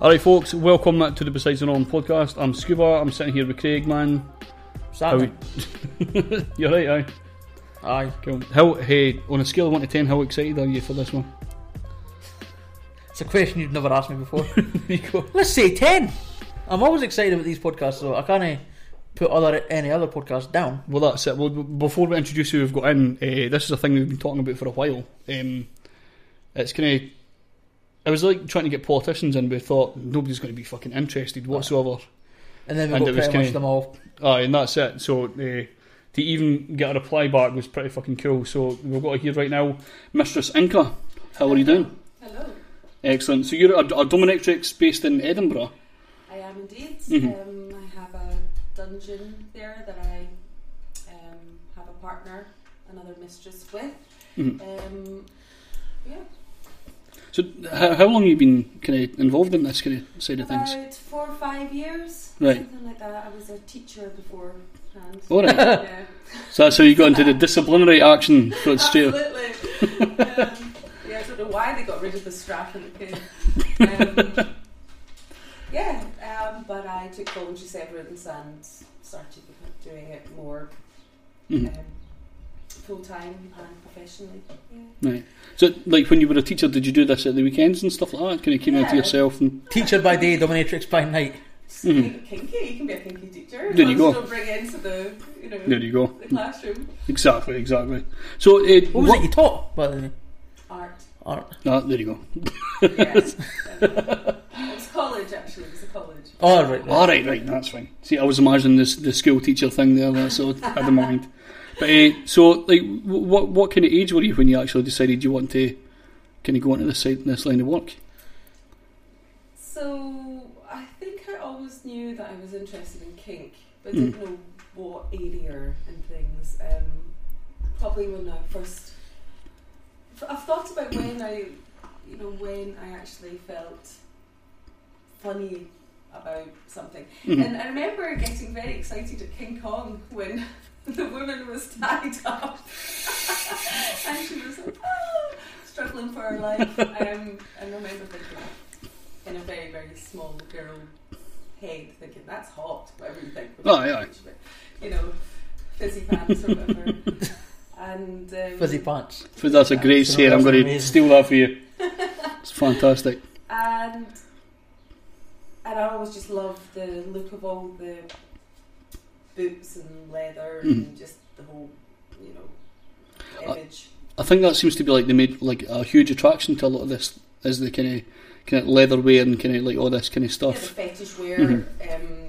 All right, folks, welcome back to the Besides the Norm podcast. I'm Scuba. I'm sitting here with Craig, man. Sadly. we- You're right, aye. Aye. Cool. How? Hey, on a scale of one to ten, how excited are you for this one? It's a question you've never asked me before. There you go. Let's say 10. I'm always excited about these podcasts, so I can't put other any other podcast down. Well, that's it. Well, before we introduce who we've got in, uh, this is a thing we've been talking about for a while. Um, it's kind of. I was like trying to get politicians in, but we thought nobody's going to be fucking interested whatsoever. And then we And got it was pretty much kinda- them all. Aye, and that's it. So uh, to even get a reply back was pretty fucking cool. So we've got here right now, Mistress Inka. How are you doing? Hello, Excellent. So you're a, a dominatrix based in Edinburgh. I am indeed. Mhm. Um, I have a dungeon there that I um, have a partner, another mistress with. Mhm. Um, yeah, So how, how long have you been kind of involved in this kind of side of things? about four or five years, Right. something like that. I was a teacher beforehand. All right. yeah, So that's how you got into the disciplinary action for absolutely. um, yeah, I don't know why they got rid of the strap in the kid. Um, yeah, um, but I took voluntary severance and started doing it more Mhm. um, full time and professionally. Yeah. Right. So like when you were a teacher, did you do this at the weekends and stuff like that? Kind of came into Yeah. yourself and Teacher by day, dominatrix by night. Mhm. Kinky, you can be a kinky teacher. There you long go. Don't bring it into the you know there you go. the classroom Exactly, exactly. So uh, What was it you taught? By the way? art. Art. Ah, there you go. Yes, it was college actually. It was a college. Oh, right. right. All right, right, that's fine. See, I was imagining this the school teacher thing there, that's all I had in mind. But uh, so, like, what what kind of age were you when you actually decided you want to kind of go into this side, this line of work? So I think I always knew that I was interested in kink, but Mm. didn't know what area and things. Um, probably when I first, I've thought about when I, you know, when I actually felt funny about something, Mhm. and I remember getting very excited at King Kong when. The woman was tied up, and she was like, "Ah," struggling for her life. Um, and I remember thinking, in a very, very small girl head thinking that's hot, whatever you think. Aye, aye. You know, fizzy pants or whatever. and um, Fuzzy pants. So that's a great So say. I'm going to amazing. steal that for you. It's fantastic. And and I always just love the look of all the boots and leather Mhm. and just the whole, you know, image. I think that seems to be like the made like a huge attraction to a lot of this is the kind of kind of leather wear and kind of like all this kind of yeah, stuff. the fetish wear. Mhm. Um,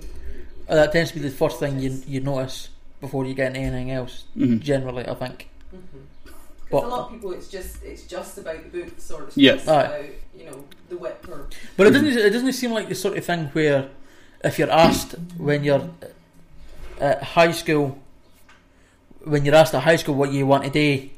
Uh, that tends to be the first thing you you notice before you get into anything else. hmm Generally, I think. Because But- a lot of people, it's just it's just about the boots or it's Yeah. just Aye. about you know the whip or But it doesn't. It doesn't seem like the sort of thing where, if you're asked when you're at high school, when you're asked at high school what you want to do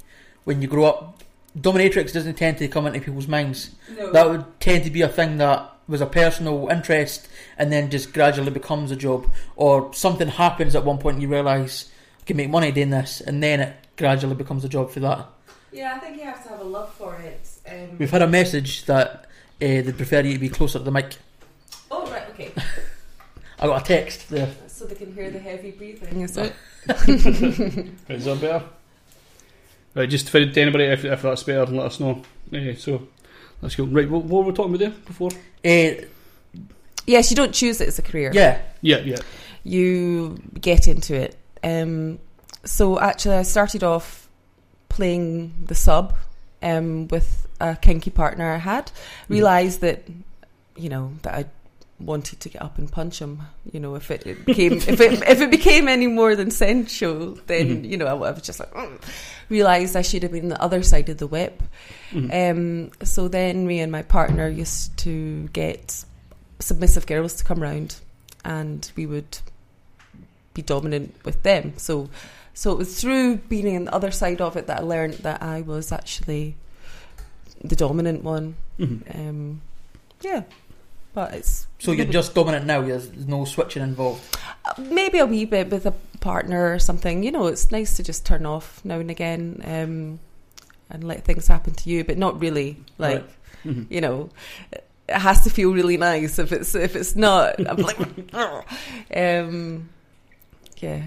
when you grow up, dominatrix doesn't tend to come into people's minds. no. That would tend to be a thing that was a personal interest and then just gradually becomes a job, or something happens at one point and you realise I can make money doing this, and then it gradually becomes a job for that. yeah, I think you have to have a love for it. Um, We've had a message that uh, they'd prefer you to be closer to the mic. oh right, okay, I got a text there. So they can hear the heavy breathing. Is it? Is that better? Right, just for to anybody, if, if that's better, let us know. So let's go. Right, what, what were we talking about there before? Uh, Yes, you don't choose it as a career. yeah, Yeah, yeah. You get into it. Um, so actually, I started off playing the sub um, with a kinky partner I had. Realised that, you know, that I wanted to get up and punch him. You know, if it, it became if it if it became any more than sensual, then Mhm. you know I, was just like. "Mm." Realised I should have been the other side of the whip. Mhm. Um, so then me and my partner used to get submissive girls to come round and we would be dominant with them. So so it was through being on the other side of it that I learned that I was actually the dominant one. Mhm. Um, yeah. But it's so you're just dominant now. There's no switching involved. uh, maybe a wee bit with a partner or something. You know, it's nice to just turn off now and again um, and let things happen to you, but not really. Like, Mhm. you know, it has to feel really nice. If it's if it's not, I'm like, um, yeah.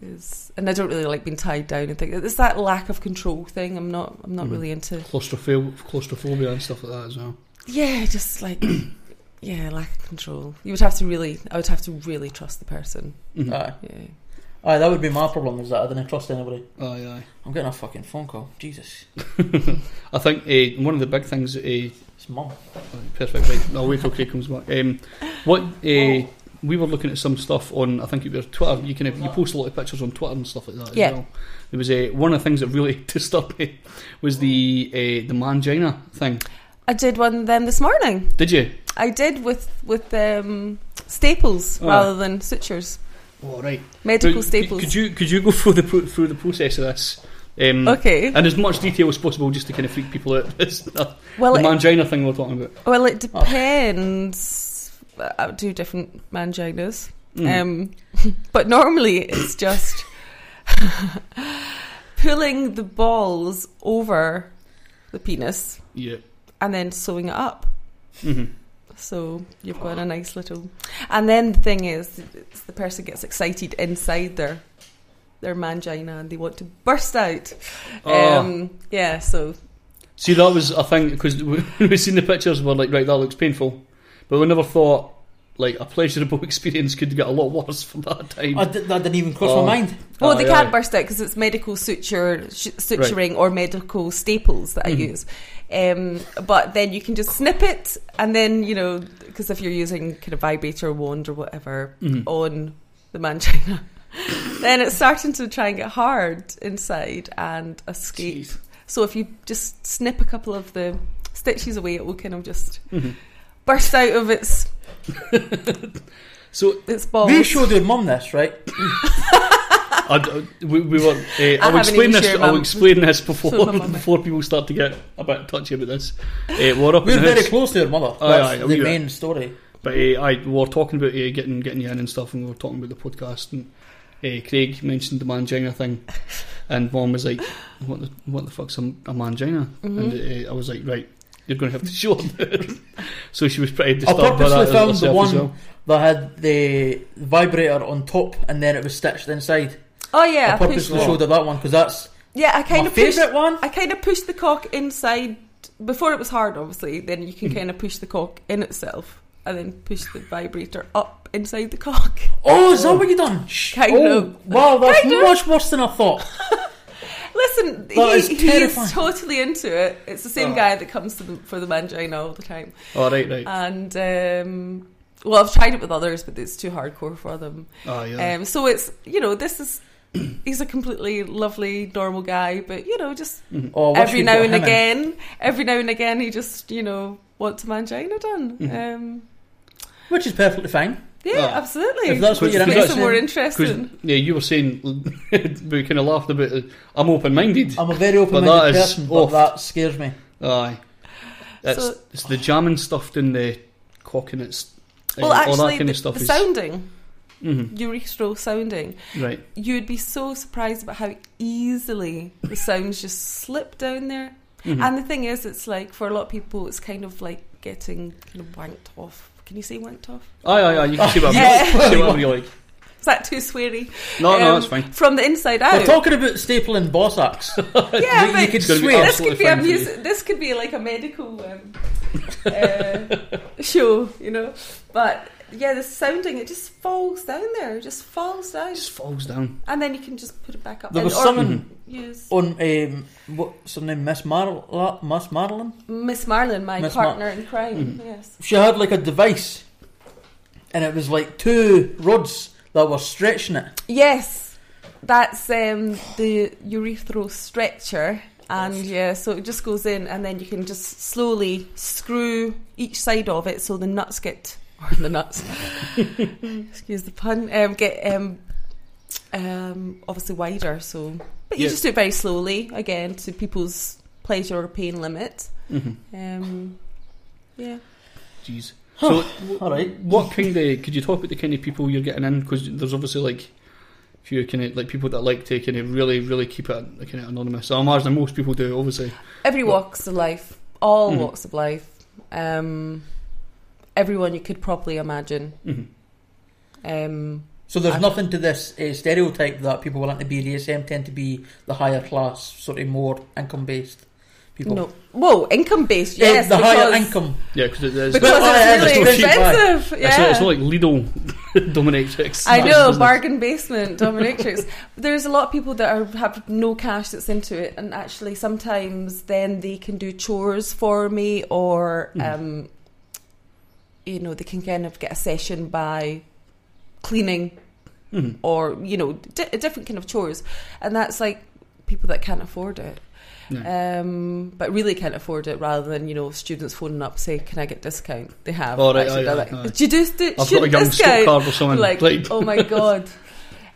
It's, and I don't really like being tied down and things. It's that lack of control thing. I'm not. I'm not Mhm. really into. Claustrophobia, claustrophobia and stuff like that as well. Yeah, just like yeah, lack of control. You would have to really. I would have to really trust the person. Mhm. Aye. Yeah. Aye, that would be my problem. Is that I didn't trust anybody. Aye, aye. I'm getting a fucking phone call. Jesus, I think uh, one of the big things. Uh, it's mum. perfect. Right, I'll wait till Craig comes back. Um, what uh, we were looking at some stuff on. I think it was Twitter. You can you post a lot of pictures on Twitter and stuff like that. As Yeah. well. There was uh, one of the things that really disturbed me was the uh, the mangina thing. I did one of them this morning. Did you? I did with with um, staples Oh. rather than sutures. Oh right. Medical Could- staples. Could you could you go through the through the process of this? Um, okay. And as much detail as possible, just to kind of freak people out. It's Well, the it, thing we're talking about. well, it depends. I do different manginas, Mm. um, but normally it's just pulling the balls over the penis yeah. and then sewing it up. hmm So you've got a nice little. And then the thing is, it's the person gets excited inside their their mangina and they want to burst out. Oh. Um, yeah, so See, that was a thing because we, we seen the pictures, we're like, right, that looks painful, but we never thought like a pleasurable experience could get a lot worse from that time. I did, that didn't even cross Oh. my mind. well, Aye, they can't aye. burst out because it's medical suture, sh- suturing or medical staples that I Mhm. use. Um, but then you can just snip it, and then you know, because if you're using kind of vibrator wand or whatever Mhm. on the mangina, then it's starting to try and get hard inside and escape. Jeez. So if you just snip a couple of the stitches away, it will kind of just Mhm. burst out of its So its balls. We showed your mum this, right? I, we, we were. Uh, I'll explain this. I'll my- explain this before before people start to get a bit touchy about this. Uh, we're up We're very close to your mother. Aye, That's aye, a the wee bit. main story. but uh, I we were talking about uh, getting getting you in and stuff, and we were talking about the podcast. And uh, Craig mentioned the mangina thing, and Mom was like, "What the what the fuck's a, a mangina?" Mhm. And uh, I was like, "Right." You're going to have to show her. so she was pretty I disturbed by purposely that found the one well. that had the vibrator on top and then it was stitched inside. Oh yeah, I I purposely it. showed her that one because that's Yeah, I kind my of pushed. favourite one. I kind of pushed the cock inside before it was hard. Obviously, then you can hmm. kind of push the cock in itself, and then push the vibrator up inside the cock. Oh, is that oh. what you done? Kind oh, of. Wow, that's Kind of. much worse than I thought. That he, is he's totally into it. It's the same Oh. guy that comes to the, for the mangina all the time. Oh, right, right. And um, well, I've tried it with others, but it's too hardcore for them. Oh, yeah. Um, so it's you know this is he's a completely lovely normal guy, but you know just Mhm. Oh, every now and him in. again, every now and again, he just you know wants a mangina done. Mhm. Um, Which is perfectly fine. Yeah, Oh. absolutely. If that's what you're Because- Makes interested it more interesting. Yeah, you were saying we kind of laughed about it. I'm open minded. I'm a very open-minded that is person, off. but that scares me. Aye, it's So- it's the jamming stuff in the cock and it's uh, well, all actually, that kind the, of stuff the is sounding, Mhm, urethral sounding, right. you'd be so surprised about how easily the sounds just slip down there. Mhm. And the thing is, it's like for a lot of people, it's kind of like getting kind of wanked off. Can you see wanked off? aye, aye, aye. You can see what Yeah. I'm see whatever you like. Is that too sweary? No, no, Um, that's fine. From the inside out. We're out. talking about stapling Bossax. yeah, you, but you could It's gonna be swear. this absolutely could be a fine for you. music. This could be like a medical um, uh, show, you know. But yeah, the sounding it just falls down there. It just falls down, It just falls down. and then you can just put it back up. There was someone use on um, what's her name, Miss Mar- Miss Marilyn. Miss Marlin, my Miss Mar- partner in crime. Mhm. Yes. She had like a device, and it was like two rods that were stretching it. Yes, that's um, the urethral stretcher, and yeah, so it just goes in, and then you can just slowly screw each side of it so the nuts get or in the nuts. excuse the pun. Um, get um, um, obviously wider. So, but you Yeah. just do it very slowly again to people's pleasure or pain limit. Mhm. Um, yeah. Jeez. So, w- All right. what kind of could you talk about the kind of people you're getting in? Because there's obviously like few kind of like people that like to kind of really, really keep it kind of anonymous. So I imagine most people do, obviously. Every Well- walks of life, all Mhm. walks of life. Um, everyone you could probably imagine. Mhm. Um, So there's I- nothing to this uh, stereotype that people willing to be DSM tend to be the higher class, sort of more income based people. no, whoa, income based, Uh, yes, the higher income. Yeah, because it's, because Well, oh, it's there's really no cheap buy. expensive. it's, not, it's Yeah. not like Lidl dominatrix. I That's know, business. bargain basement, dominatrix. There's a lot of people that are, have no cash that's into it, and actually sometimes then they can do chores for me, or Mhm. um, you know, they can kind of get a session by cleaning, Mhm. or you know, di- different kind of chores, and that's like people that can't afford it. Yeah. Um, but really can't afford it rather than you know students phoning up say can I get a discount they have Oh, right, actually aye, done aye. Did you do stu- I've got a young discount card or something. like, oh my god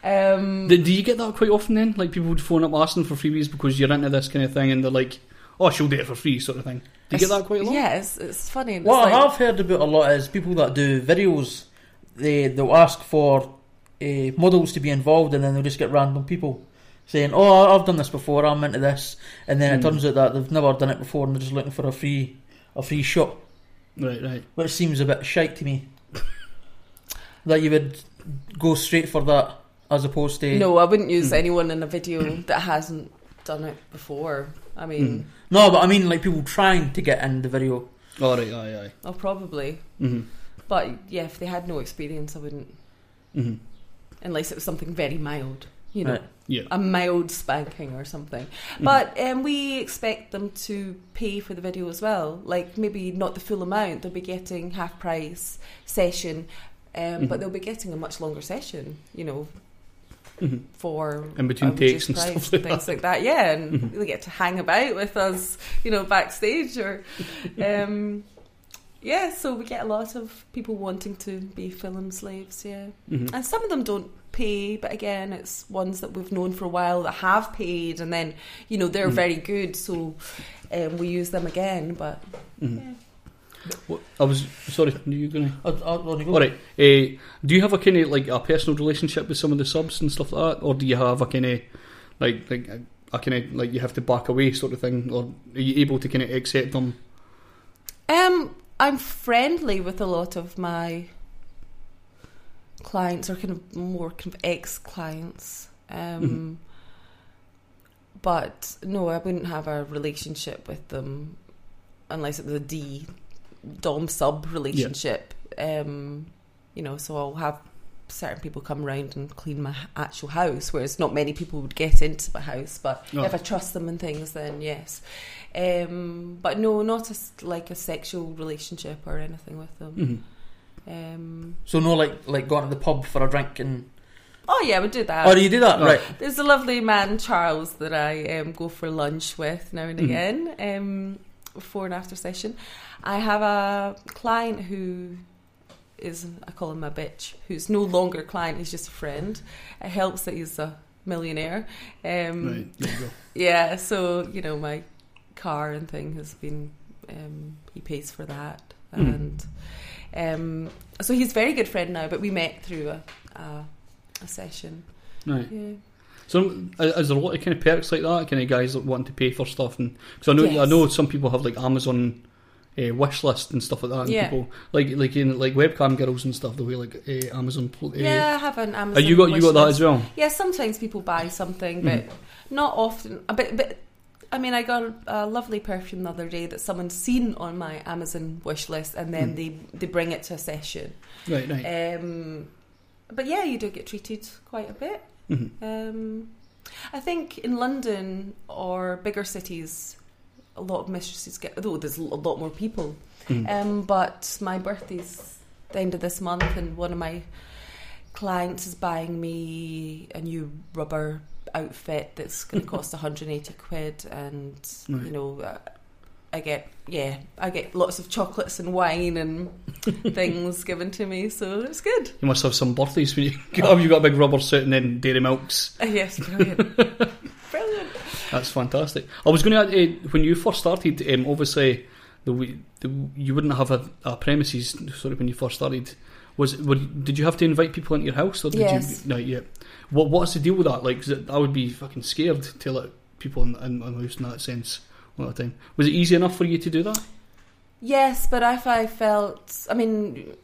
um Do, do you get that quite often then? Like people would phone up asking for freebies because you're into this kind of thing and they're like, oh, she'll do it for free, sort of thing. Do you get that quite a lot? yeah it's, it's funny It's What like- I have heard about a lot is people that do videos. They they'll ask for uh, models to be involved, and then they'll just get random people saying, "Oh, I've done this before. I'm into this," and then it Hmm. turns out that they've never done it before, and they're just looking for a free a free shot, Right, right. which seems a bit shite to me. that you would go straight for that as opposed to no I wouldn't use Mm. anyone in a video that hasn't done it before I mean No, but I mean like people trying to get in the video. All right, aye, aye. oh probably Mm-hmm. but yeah if they had no experience I wouldn't Mm-hmm. unless it was something very mild you know Right. Yeah. a mild spanking or something. Mm-hmm. But um, we expect them to pay for the video as well. Like maybe not the full amount. They'll be getting half price session, um, but they'll be getting a much longer session. You know, Mm-hmm. for In between takes and price stuff like things that. like that. Yeah, and Mhm. they get to hang about with us, you know, backstage or. Um, yeah, so we get a lot of people wanting to be film slaves, yeah. Mm-hmm. And some of them don't pay, but again, it's ones that we've known for a while that have paid, and then you know they're Mm. very good, so um, we use them again. But Mm-hmm. yeah. What, I was sorry. Are you gonna? I, I, on go. All right. Uh, do you have a kind of like a personal relationship with some of the subs and stuff like that, or do you have a kind of like like a, a kind of like you have to back away sort of thing, or are you able to kind of accept them? um, I'm friendly with a lot of my clients, or kind of more kind of ex clients. Um, Mhm. But no, I wouldn't have a relationship with them unless it was a D dom sub relationship. Um, you know, so I'll have certain people come around and clean my actual house, whereas not many people would get into my house. But No. if I trust them and things, then yes. Um, but no, not a s like a sexual relationship or anything with them. Mm-hmm. Um, So no, like like going to the pub for a drink and. oh yeah, I would do that. oh, do you do that? Oh. Right. There's a lovely man, Charles, that I um, go for lunch with now and Mhm. again, um, before and after session. I have a client who is, I call him my bitch, who's no longer a client, he's just a friend. It helps that he's a millionaire. Um, Right. There you go. Yeah, so, you know, my car and thing has been, um, he pays for that. Mhm. And um, so he's a very good friend now, but we met through a, a, a session. Right. Yeah. So is there a lot of kind of perks like that? Kind of guys that want to pay for stuff, and because I know I know some people have like Amazon uh, wish list and stuff like that. And Yeah. people like like in like webcam girls and stuff. The way like uh, Amazon. Uh, Yeah, I have an Amazon. uh, you got you got that wishlist. as well. Yeah, sometimes people buy something, but not often. Uh, But, but I mean, I got a lovely perfume the other day that someone's seen on my Amazon wish list, and then Mm. they they bring it to a session. Right, right. Um, but yeah, you do get treated quite a bit. Mhm. Um, I think in London or bigger cities, a lot of mistresses get. Though there's a lot more people. Mhm. Um, but my birthday's the end of this month, and one of my clients is buying me a new rubber outfit that's going to cost 180 quid, and Right. you know, uh, I get yeah, I get lots of chocolates and wine and things given to me, so it's good. You must have some birthdays when you have you got a big rubber suit and then dairy milks. Uh, yes, brilliant, brilliant. That's fantastic. I was going to uh, when you first started. Um, obviously, the, we- the you wouldn't have a, a premises. Sorry, when you first started, was were, did you have to invite people into your house or did Yes. you? No, yeah. What what's the deal with that? Like, I would be fucking scared to let people in, in, the house in that sense the time. Was it easy enough for you to do that? Yes, but if I felt, I mean,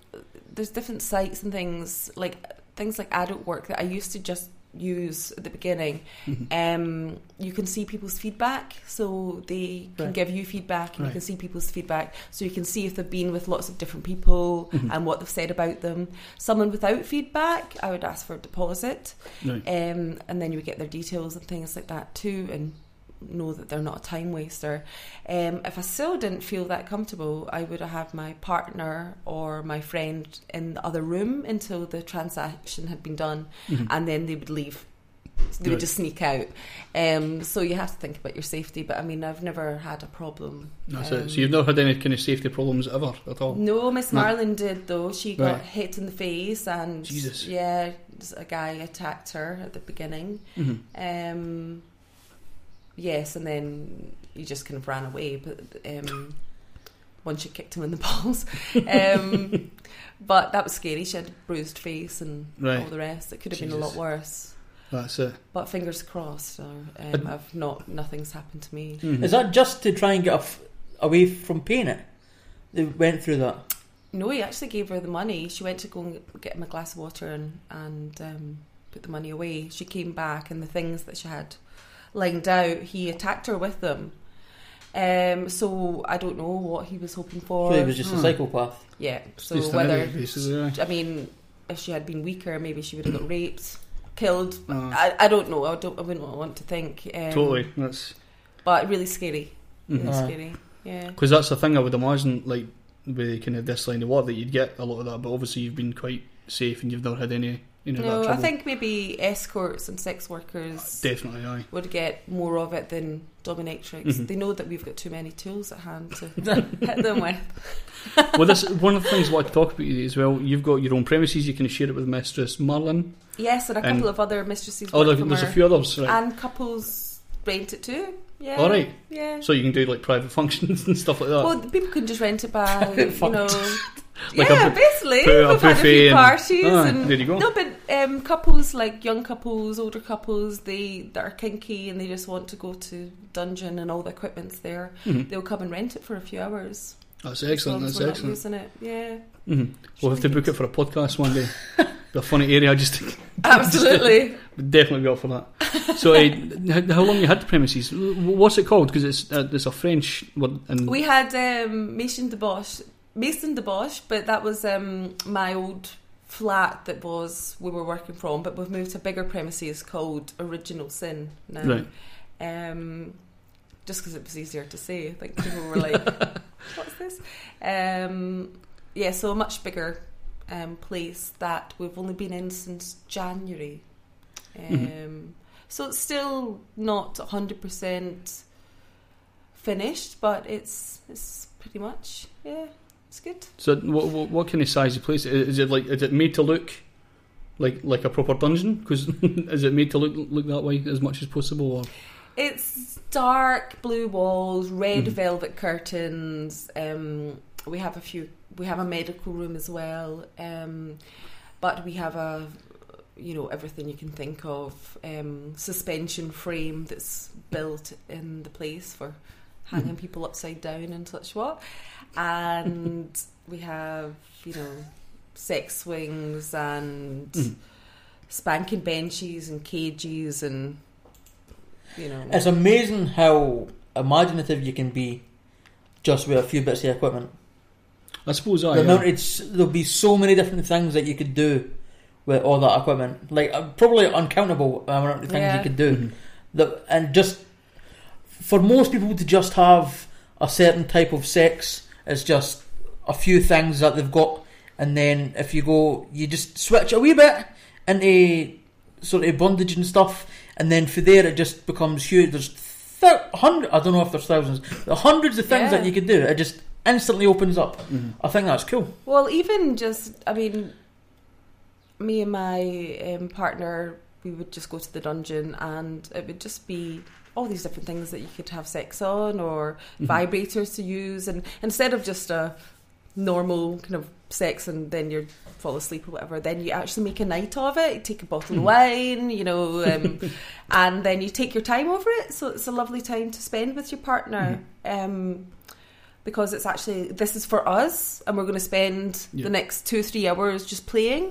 there's different sites and things like things like AdultWork that I used to just use at the beginning. Mhm. Um, you can see people's feedback, so they can Right. give you feedback, and Right. you can see people's feedback, so you can see if they've been with lots of different people Mhm. and what they've said about them. Someone without feedback, I would ask for a deposit, Right. um, and then you would get their details and things like that too, and know that they're not a time waster. Um, if I still didn't feel that comfortable, I would have my partner or my friend in the other room until the transaction had been done, Mhm. and then they would leave. So they Right. would just sneak out. Um, so you have to think about your safety. But I mean, I've never had a problem. That's Um, it. So you've not had any kind of safety problems ever at all? No, Miss No. Marlin did though. She got Right. hit in the face, and Jesus. yeah, a guy attacked her at the beginning. Mhm. Um, yes, and then he just kind of ran away. But um, once she kicked him in the balls, um, but that was scary. She had a bruised face and Right. all the rest. It could have been a lot worse. That's it. But fingers crossed. Or, um, I've not. Nothing's happened to me. Mhm. Is that just to try and get af- away from paying it? They went through that. No, he actually gave her the money. She went to go and get him a glass of water and and um, put the money away. She came back, and the things that she had lined out, he attacked her with them. Um, so I don't know what he was hoping for. So he was just a Hmm. psychopath. yeah. So just an whether idiot, basically, aye. I mean, if she had been weaker, maybe she would have got raped, killed. Uh, I, I don't know. I don't. I wouldn't want to think. Um, totally. That's But really scary. Really because Mhm. scary. Yeah. Because that's the thing I would imagine. Like with kind of this line of work that you'd get a lot of that, but obviously you've been quite safe and you've never had any you know that No, I think maybe escorts and sex workers definitely aye. would get more of it than dominatrix. Mhm. They know that we've got too many tools at hand to hit them with. well, this one of the things I want to talk about you as well. You've got your own premises. You can share it with Mistress Marlin. Yes, and a And- couple of other mistresses Oh, work there- from there's a few others, right? and couples rent it too. Yeah. All right. Yeah. So you can do like private functions and stuff like that. well, people can just rent it by, you know. Like yeah, a basically. a We've had a few and- parties Ah, and there you go. No, but um, couples like young couples, older couples, they that are kinky and they just want to go to dungeon and all the equipment's there. Mhm. They'll come and rent it for a few hours. That's excellent. That's excellent. using it. Yeah, hmm We'll have to book it for a podcast one day. Be a funny area. I just absolutely. would definitely be up for that. So, uh, how, long you had the premises? What's it called? Because it's uh, it's a French word. And we had um, Maison de Debauche, Maison de Debauche, but that was um, my old flat that was we were working from. But we've moved to bigger premises called Original Sin now. right. um, just because it was easier to say. I think people were like, "What's this?" Um, yeah, so a much bigger um, place that we've only been in since January. Um, Mhm. So it's still not hundred percent finished, but it's it's pretty much yeah, it's good. So, what, what, what kind of size of place is it? Like, is it made to look like like a proper dungeon? Because is it made to look look that way as much as possible? Or It's dark blue walls, red Mhm. velvet curtains. Um, we have a few. We have a medical room as well, um, but we have a, you know, everything you can think of. Um, suspension frame that's built in the place for hanging Mhm. people upside down and such what. And we have, you know, sex swings and Mhm. spanking benches and cages and, you know. It's amazing how imaginative you can be just with a few bits of equipment. I suppose I. the amount it's, there'll be so many different things that you could do with all that equipment. Like uh, probably uncountable amount of things Yeah. you could do. Mhm. That and just for most people to just have a certain type of sex is just a few things that they've got, and then if you go, you just switch a wee bit into sort of bondage and stuff, and then for there it just becomes huge. There's th- hundred, I don't know if there's thousands, there are hundreds of things Yeah. that you could do. It just instantly opens up. Mhm. I think that's cool. Well, even just, I mean, me and my um, partner, we would just go to the dungeon and it would just be all these different things that you could have sex on or Mhm. vibrators to use. And instead of just a normal kind of sex and then you fall asleep or whatever, then you actually make a night of it. You take a bottle Mhm. of wine, you know, um, and then you take your time over it. So it's a lovely time to spend with your partner. Um, because it's actually this is for us, and we're going to spend Yeah. the next two three hours just playing.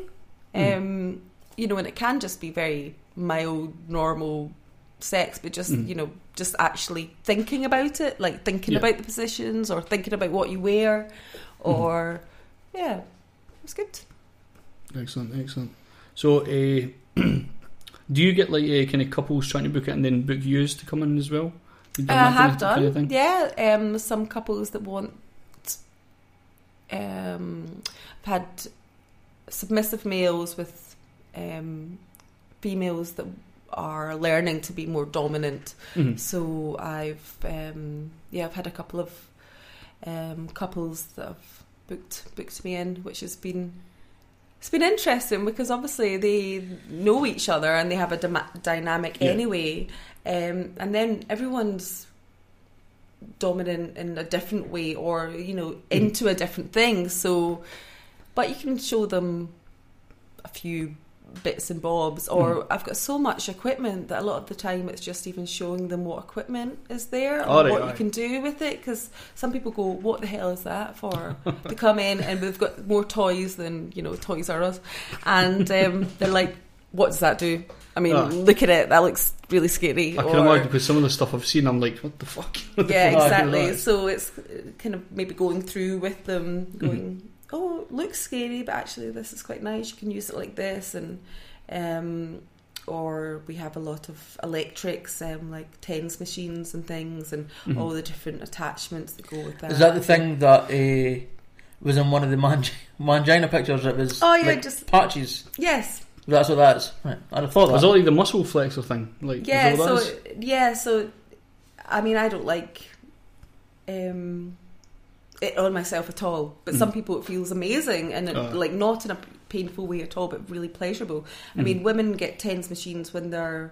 Mm. Um, you know, and it can just be very mild, normal sex, but just Mm. you know, just actually thinking about it, like thinking Yeah. about the positions or thinking about what you wear, or yeah, it's good. Excellent, excellent. So, uh, do you get like uh, kind of couples trying to book it and then book yous to come in as well? I that have done, kind of yeah. Um, some couples that want. Um, I've had submissive males with um, females that are learning to be more dominant. Mhm. So I've um, yeah, I've had a couple of um, couples that have booked booked me in, which has been it's been interesting because obviously they know each other and they have a dynamic Yeah. anyway, um, and then everyone's dominant in a different way or you know into a different thing. So, but you can show them a few bits and bobs or Mm. I've got so much equipment that a lot of the time it's just even showing them what equipment is there Oh, or right, what right. you can do with it because some people go what the hell is that for to come in and we've got more toys than you know Toys R Us and um, they're like what does that do I mean Ah. look at it that looks really scary I can or- imagine because some of the stuff I've seen, I'm like, what the fuck? Yeah, exactly. So it's uh, kind of maybe going through with them, Mm-hmm. Going, "Oh, looks scary, but actually this is quite nice. You can use it like this." And um, or we have a lot of electrics, um, like TENS machines and things, and Mhm. all the different attachments that go with that. Is that the thing that uh, was in one of the Mang- Mangina pictures? It was Oh, yeah, like just- patches. Yes. That's what that is. Right. I'd have thought Was that. it like the muscle flexor thing? Like, Yeah. is that what So that is? yeah. So I mean, I don't like. Um, it on myself at all, but some Mhm. people it feels amazing and it, Oh. like not in a painful way at all, but really pleasurable. I Mhm. mean, women get TENS machines when they're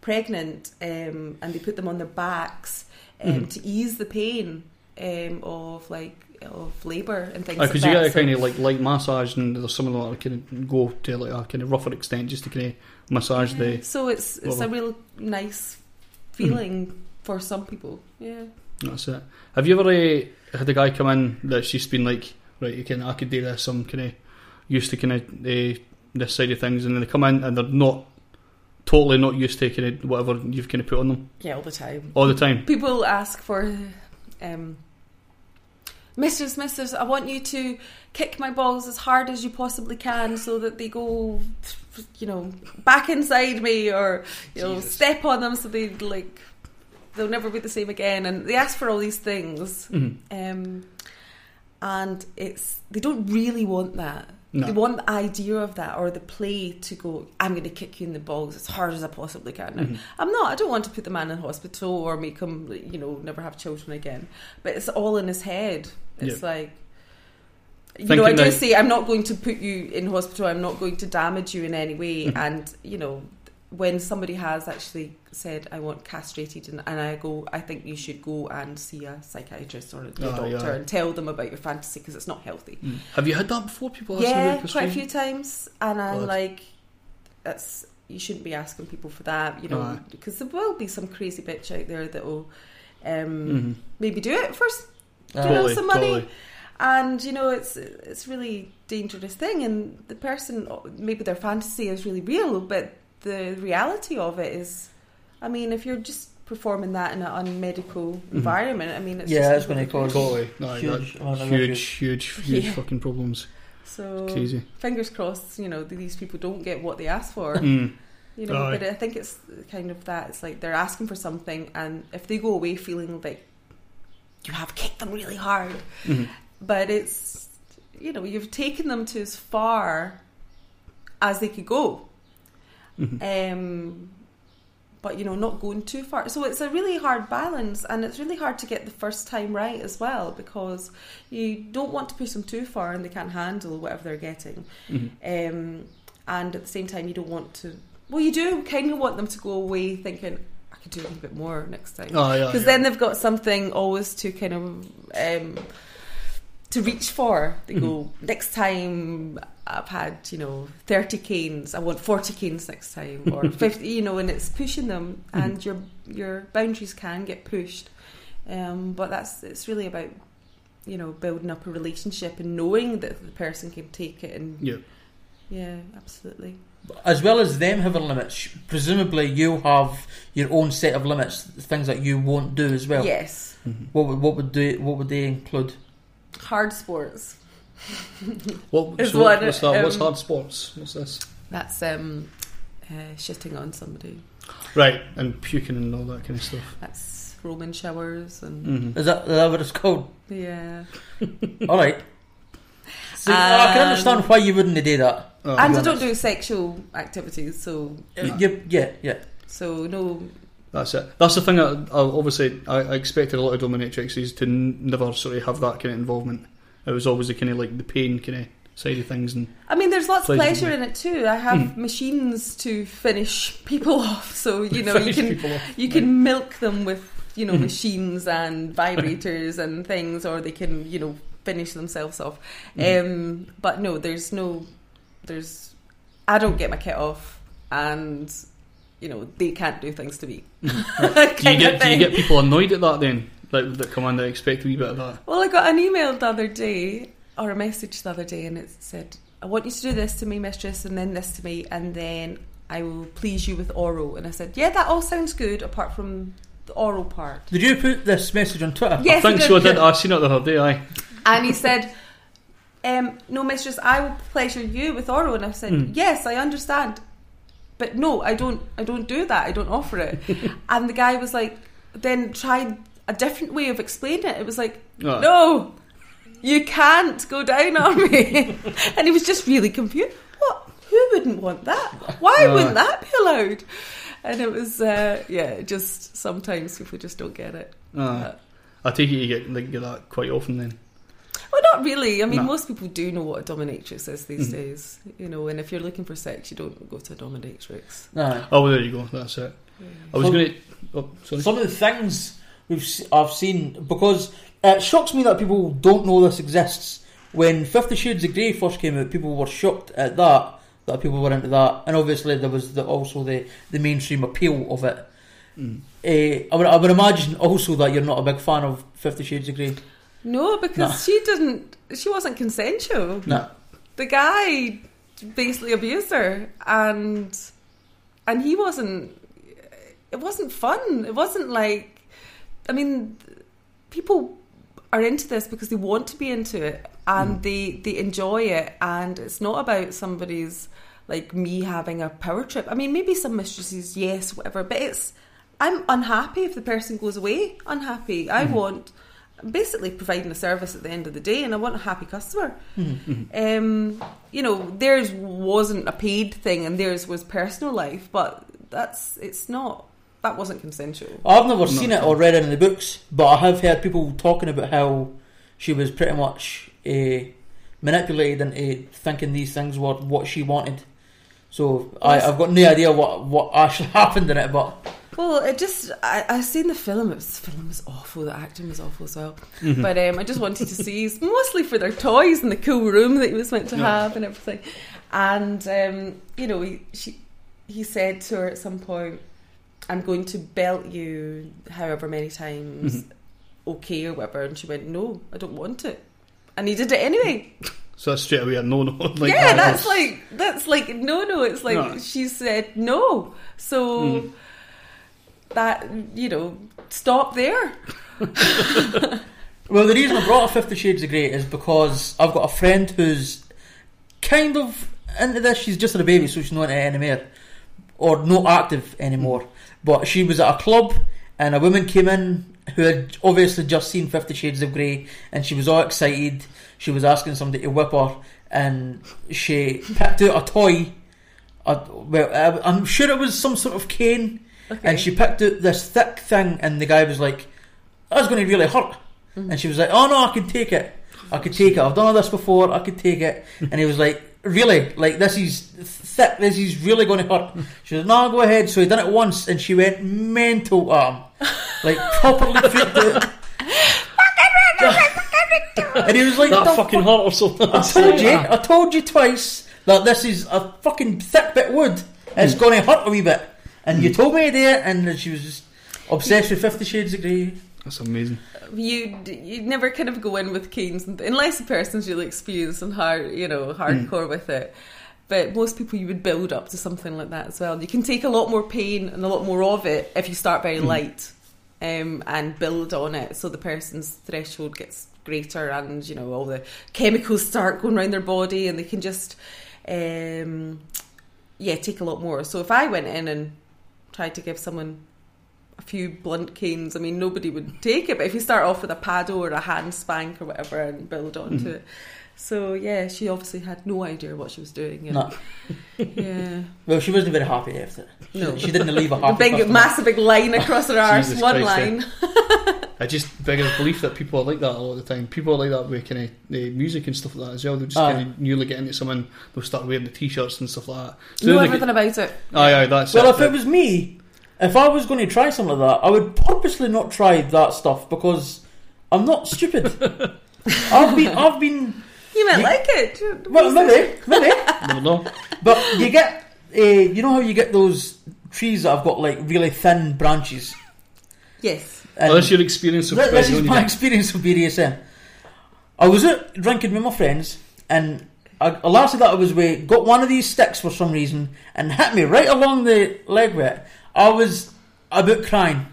pregnant, um, and they put them on their backs um, Mhm. to ease the pain um, of like of labour and things. Because like you that. get a So- kind of like light massage, and there's some of them that can go to like a kind of rougher extent just to kind of massage Yeah, the. so it's it's a real nice feeling for some people. Yeah. That's it. Have you ever uh, had a guy come in that's just been like, right, you can I could do this. I'm kind of used to kind of uh, this side of things, and then they come in and they're not totally not used to kind of whatever you've kind of put on them Yeah, all the time. all the time. People ask for, um, Mistress, Mistress, I want you to kick my balls as hard as you possibly can so that they go, you know, back inside me or, you know, Jesus. step on them so they like, they'll never be the same again. And they ask for all these things. Mhm. Um, and it's, they don't really want that. No. They want the idea of that or the play to go, I'm going to kick you in the balls as hard as I possibly can. Now, Mhm. I'm not. I don't want to put the man in hospital or make him, you know, never have children again. But it's all in his head. It's like, you know, I do that- say I'm not going to put you in hospital. I'm not going to damage you in any way. Mhm. And you know, when somebody has actually said I want castrated, and, and I go, I think you should go and see a psychiatrist or a Oh, doctor yeah. and tell them about your fantasy because it's not healthy. Mm. Have you had that before? People Yeah, quite a few times, and I'm God. like, that's you shouldn't be asking people for that, you know, because there will be some crazy bitch out there that will um, Mhm. maybe do it first, Uh, you know, Totally, some money, totally. and you know, it's it's really dangerous thing, and the person maybe their fantasy is really real, but the reality of it is, I mean, if you're just performing that in an unmedical Mm-hmm. environment, I mean, it's Yeah, just it's gonna cause- Totally. No, Huge that- huge, huge, huge Yeah. fucking problems. so Crazy. fingers crossed, you know, these people don't get what they ask for. Mm. You know, Aye. but I think it's kind of that. It's like they're asking for something, and if they go away feeling like you have kicked them really hard, Mhm. but it's you know you've taken them to as far as they could go, Mhm. um, but you know not going too far. So it's a really hard balance, and it's really hard to get the first time right as well because you don't want to push them too far and they can't handle whatever they're getting Mhm. um, and at the same time you don't want to well you do kind of want them to go away thinking I could do a little bit more next time Oh, yeah, because yeah. then they've got something always to kind of um, to reach for they go Mm-hmm. next time I've had you know 30 canes I want 40 canes next time or 50 you know and it's pushing them Mm-hmm. and your your boundaries can get pushed um, but that's it's really about you know, building up a relationship and knowing that the person can take it and Yeah. yeah, absolutely. As well as them having limits, presumably you have your own set of limits, things that you won't do as well. yes, Mhm. What would what would do what would they include? Hard sports. What, Is so what, what's that? what's um, hard sports? What's this? That's um, uh, shitting on somebody. Right, and puking and all that kind of stuff. That's Roman showers and Mm-hmm. Is that, is that what it's called? yeah. All right. So, I can Um, understand why you wouldn't do that. Oh, and I don't do sexual activities, so Yeah, yeah, yeah. so no. That's it. That's the thing. I, I obviously I, I expected a lot of dominatrixes to n- never sort of have that kind of involvement. It was always the kind of like the pain kind of side of things, and I mean, there's lots of Pleasure. in it too. I have Mm. machines to finish people off, so you know you can you can milk them with you know Mhm. machines and vibrators and things, or they can you know finish themselves off. Mhm. Um, but no, there's no, there's. I don't get my kit off, and you know they can't do things to me. do you get do you get people annoyed at that then? Like that come in that expect a wee bit of that. Well, I got an email the other day, or a message the other day, and it said, I want you to do this to me, mistress, and then this to me, and then I will please you with oral. And I said, Yeah, that all sounds good, apart from the oral part. Did you put this message on Twitter? Yes, I think he so. I did. did. I seen it the other day. Aye. And he said, um, No, mistress, I will pleasure you with oral. And I said, Mm. Yes, I understand. But no, I don't I don't do that. I don't offer it. and the guy was like, then tried a different way of explaining it. It was like, Ah. no, you can't go down on me. and he was just really confused. What? Who wouldn't want that? Why Uh. wouldn't that be allowed? And it was, uh, yeah, just sometimes people just don't get it. Ah. I take it you get like get that quite often then. Well, not really. I mean, No. most people do know what a dominatrix is these Mhm. days. You know, and if you're looking for sex, you don't go to a dominatrix. No. Oh, well, there you go. That's it. I was Some- going to. Oh, sorry. Some of the things we've I've seen because it shocks me that people don't know this exists. When Fifty Shades of Grey first came out, people were shocked at that that people were into that, and obviously there was the, also the the mainstream appeal of it. Mm. Eh, I would I would imagine also that you're not a big fan of Fifty Shades of Grey. No, because No. she didn't. She wasn't consensual. No. The guy basically abused her, and and he wasn't. It wasn't fun. It wasn't like. I mean, people are into this because they want to be into it and Mm. they they enjoy it, and it's not about somebody's like me having a power trip. I mean, maybe some mistresses, yes, whatever, but it's. I'm unhappy if the person goes away unhappy. I Mhm. want I'm basically providing a service at the end of the day, and I want a happy customer. Mhm. Um, you know, theirs wasn't a paid thing, and theirs was personal life, but that's it's not. That wasn't consensual. I've never seen it or read it in the books, but I have heard people talking about how she was pretty much uh, manipulated into thinking these things were what she wanted. So I, I've got no idea what, what actually happened in it, but Well, it just I I seen the film. It was, the film was awful. The acting was awful as well. Mhm. But um, I just wanted to see, mostly for their toys and the cool room that he was meant to Yeah. have and everything. And um, you know, he she he said to her at some point, "I'm going to belt you however many times, Mhm. okay or whatever." And she went, "No, I don't want it." And he did it anyway. So that's straight away a no no. Like yeah, that's like that's like no, no. It's like No. she said no, so Mhm. That you know, stop there. well, the reason I brought up Fifty Shades of Grey is because I've got a friend who's kind of into this. She's just a baby, so she's not anymore, or not active anymore. Hmm. But she was at a club, and a woman came in who had obviously just seen Fifty Shades of Grey, and she was all excited. She was asking somebody to whip her, and she picked out a toy. A, well, I'm sure it was some sort of cane, Okay. and she picked out this thick thing, and the guy was like, "That's going to really hurt." Mhm. And she was like, "Oh no, I can take it. I can take it. I've done all this before. I can take it." And he was like, "Really? Like this is thick. This is really going to hurt." She was, "No, go ahead." So he done it once, and she went mental at him, like properly freaked out. and he was like, that "The fucking fuck- hurt or something. I told you, I told you twice that this is a fucking thick bit of wood. It's going to hurt a wee bit, and you told me to do. And she was just obsessed with Fifty Shades of Grey. That's amazing. you you never kind of go in with canes unless the person's really experienced and hard, you know, hardcore with it. But most people you would build up to something like that as well. You can take a lot more pain and a lot more of it if you start very light um, and build on it, so the person's threshold gets greater, and you know all the chemicals start going around their body, and they can just um, yeah take a lot more. So if I went in and tried to give someone a few blunt canes. I mean, nobody would take it. But if you start off with a paddle or a hand spank or whatever and build onto Mhm. it, so yeah, she obviously had no idea what she was doing. And, No. yeah, Well, she wasn't very happy after it. She, No. she didn't leave a a happy big, customer. massive, big line across her arse. Jesus One Christ, line. I just beg bigger belief that people are like that a lot of the time. People are like that with kind of the music and stuff like that as well. They just Aye. kind of newly get into someone, they'll start wearing the t-shirts and stuff like that. So know they everything about it. Aye, aye, that's Well, it. if it was me, if I was going to try something like that, I would purposely not try that stuff because I'm not stupid. I've been, I've been. You might You- like it. Well, maybe, maybe. Never know. But you get, uh, you know how you get those trees that have got like really thin branches. Yes. And Oh, that's your experience of Th- this is my experience with BDSM. I was out drinking with my friends, and a, a lassie that I was with got one of these sticks for some reason and hit me right along the leg with it. I was about crying.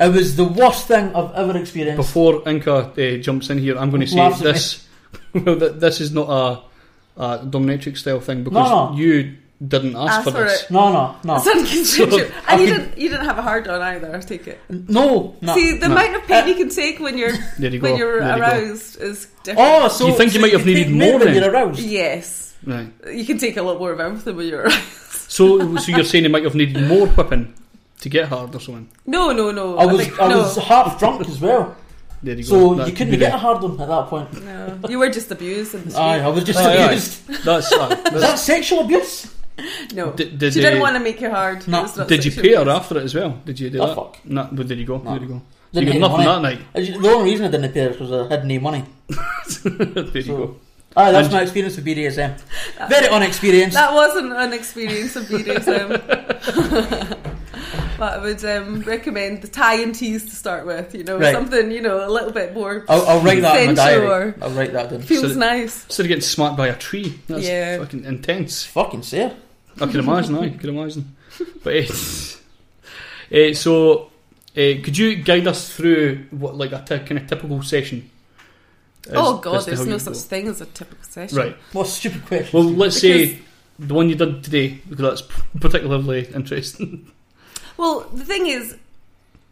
It was the worst thing I've ever experienced. Before Inka uh, jumps in here, I'm going to say Laughs this. well, th- this is not a, a dominatrix style thing because No, no. you didn't ask, Ask for for this. it. No, no, no, It's unconsensual. I and you could- didn't, you didn't have a hard on either, I take it. no, no. See, the no. amount of pain you can take when you're There you go. when you're there you aroused is different. oh, so You think you might have needed more more when you're aroused. Yes. Right. You can take a lot more of everything when you're aroused. So, so you're saying you might have needed more whipping to get hard or something? No, no, no. I was, think- I no, was half drunk as well, There you go. so you could couldn't be get a hard one at that point. no. You were just abused in the. Aye, I was just Aye, aye. abused. That's, uh, Is that sexual abuse? no. Did, did, she uh, didn't want to make you hard. No. It was not Did you sexual pay her after it as well? Did you do Oh, that? fuck. No, but there you go. No. There you go. So Didn't you got nothing money. that night. The only reason I didn't pay it was I had no money. there you go. Aye, that's And- my experience with BDSM. Very unexperienced. That wasn't an experience of BDSM. but I would um, recommend the tie and tees to start with. You know, Right. something you know a little bit more I'll, I'll write that in my diary. I'll write that down. feels So- nice. Instead of getting smacked by a tree, that's Yeah. fucking intense. Fucking say I can imagine. I can imagine. But it's, eh, so, eh, could you guide us through what like a t- kind of typical session? Is- oh God, there's no such go? thing as a typical session. Right. What stupid question. Well, let's Because- say the one you did today because that's particularly interesting. Well, the thing is,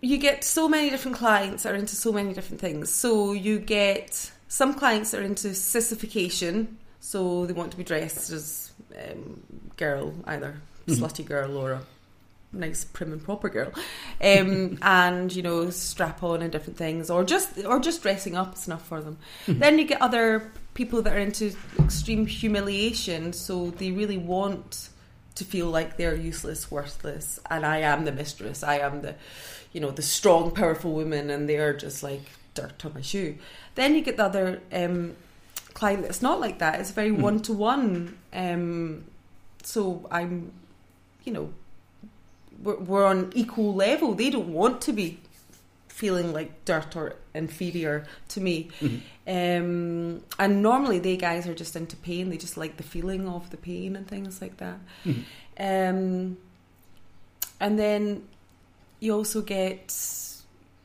you get so many different clients that are into so many different things. So you get some clients that are into sissification, so they want to be dressed as um, girl, either Mhm. slutty girl or a nice prim and proper girl, um, and you know strap on and different things, or just or just dressing up is enough for them. Mhm. Then you get other people that are into extreme humiliation, so they really want to feel like they're useless, worthless, and I am the mistress. I am the, you know, the strong, powerful woman, and they're just like dirt on my shoe. Then you get the other um, client that's not like that. It's very one to one. So I'm, you know, we're, we're on equal level. They don't want to be feeling like dirt or inferior to me. Mhm. Um, and normally they guys are just into pain. They just like the feeling of the pain and things like that. Mhm. Um, and then you also get,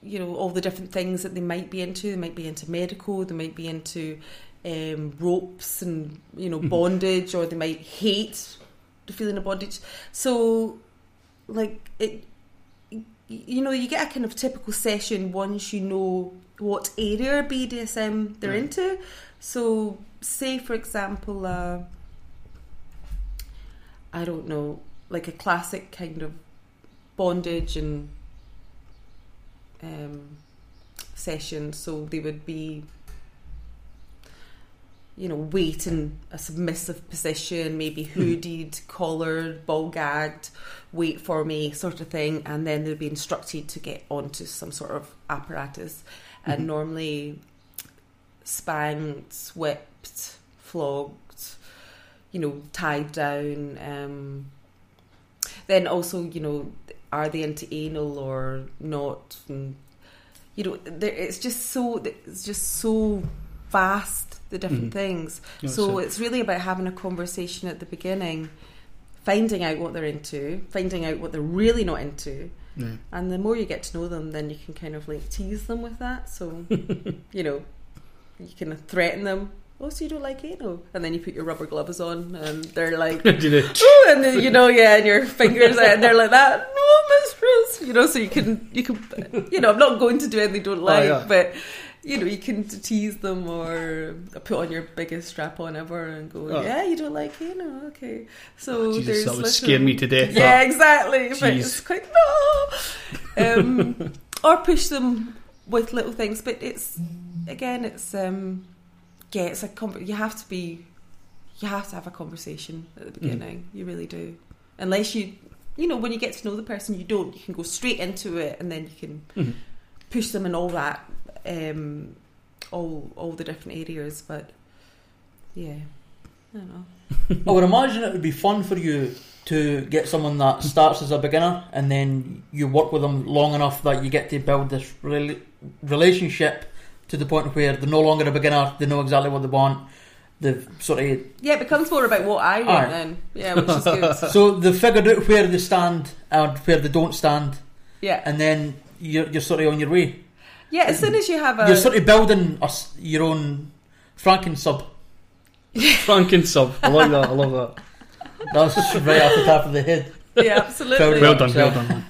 you know, all the different things that they might be into. They might be into medical. They might be into um, ropes and you know Mhm. bondage, or they might hate the feeling of bondage. So, like it, you know, you get a kind of typical session once you know what area BDSM they're into. So, say for example, uh, I don't know, like a classic kind of bondage and um, session. So they would be, you know, wait in a submissive position, maybe hooded, collared, ball gagged, wait for me, sort of thing, and then they'd be instructed to get onto some sort of apparatus, and Mhm. normally spanked, whipped, flogged, you know, tied down. Um, then also, you know, are they into anal or not? And, you know, there, it's just so it's just so vast the different Mhm. things. No, so it's, really about having a conversation at the beginning, finding out what they're into, finding out what they're really not into, yeah. and the more you get to know them, then you can kind of like tease them with that. So, you know, you can threaten them. Oh, so you don't like anal? And then you put your rubber gloves on, and they're like, "Ooh," and then, you know, yeah, and your fingers, out, and they're like that. No, mistress. You know, so you can, you can, you know, I'm not going to do anything they don't like, yeah. but you know, you can tease them or put on your biggest strap on ever and go, Oh. yeah, you don't like anal, okay. So Jesus, there's that would little- scare me to death. yeah, exactly. But Jeez. it's quite no. Um, or push them with little things, but it's again, it's um, yeah, it's a con- you have to be, you have to have a conversation at the beginning. You really do, unless you, you know, when you get to know the person, you don't. You can go straight into it, and then you can Mhm. push them and all that, um, all all the different areas. But yeah, I don't know. I would imagine it would be fun for you to get someone that starts as a beginner and then you work with them long enough that you get to build this rela- relationship to the point where they're no longer a beginner, they know exactly what they want. They've sort of Yeah, it becomes more about what I want Aye. then. Yeah, which is good. so they've figured out where they stand and where they don't stand, Yeah. and then you're, you're sort of on your way. Yeah, as soon as you have a you're sort of building a s your own Franken sub. Franken sub. I like that. I love that. That was just right off the top of the head. yeah, absolutely. Proud Well of done. Well yourself. done.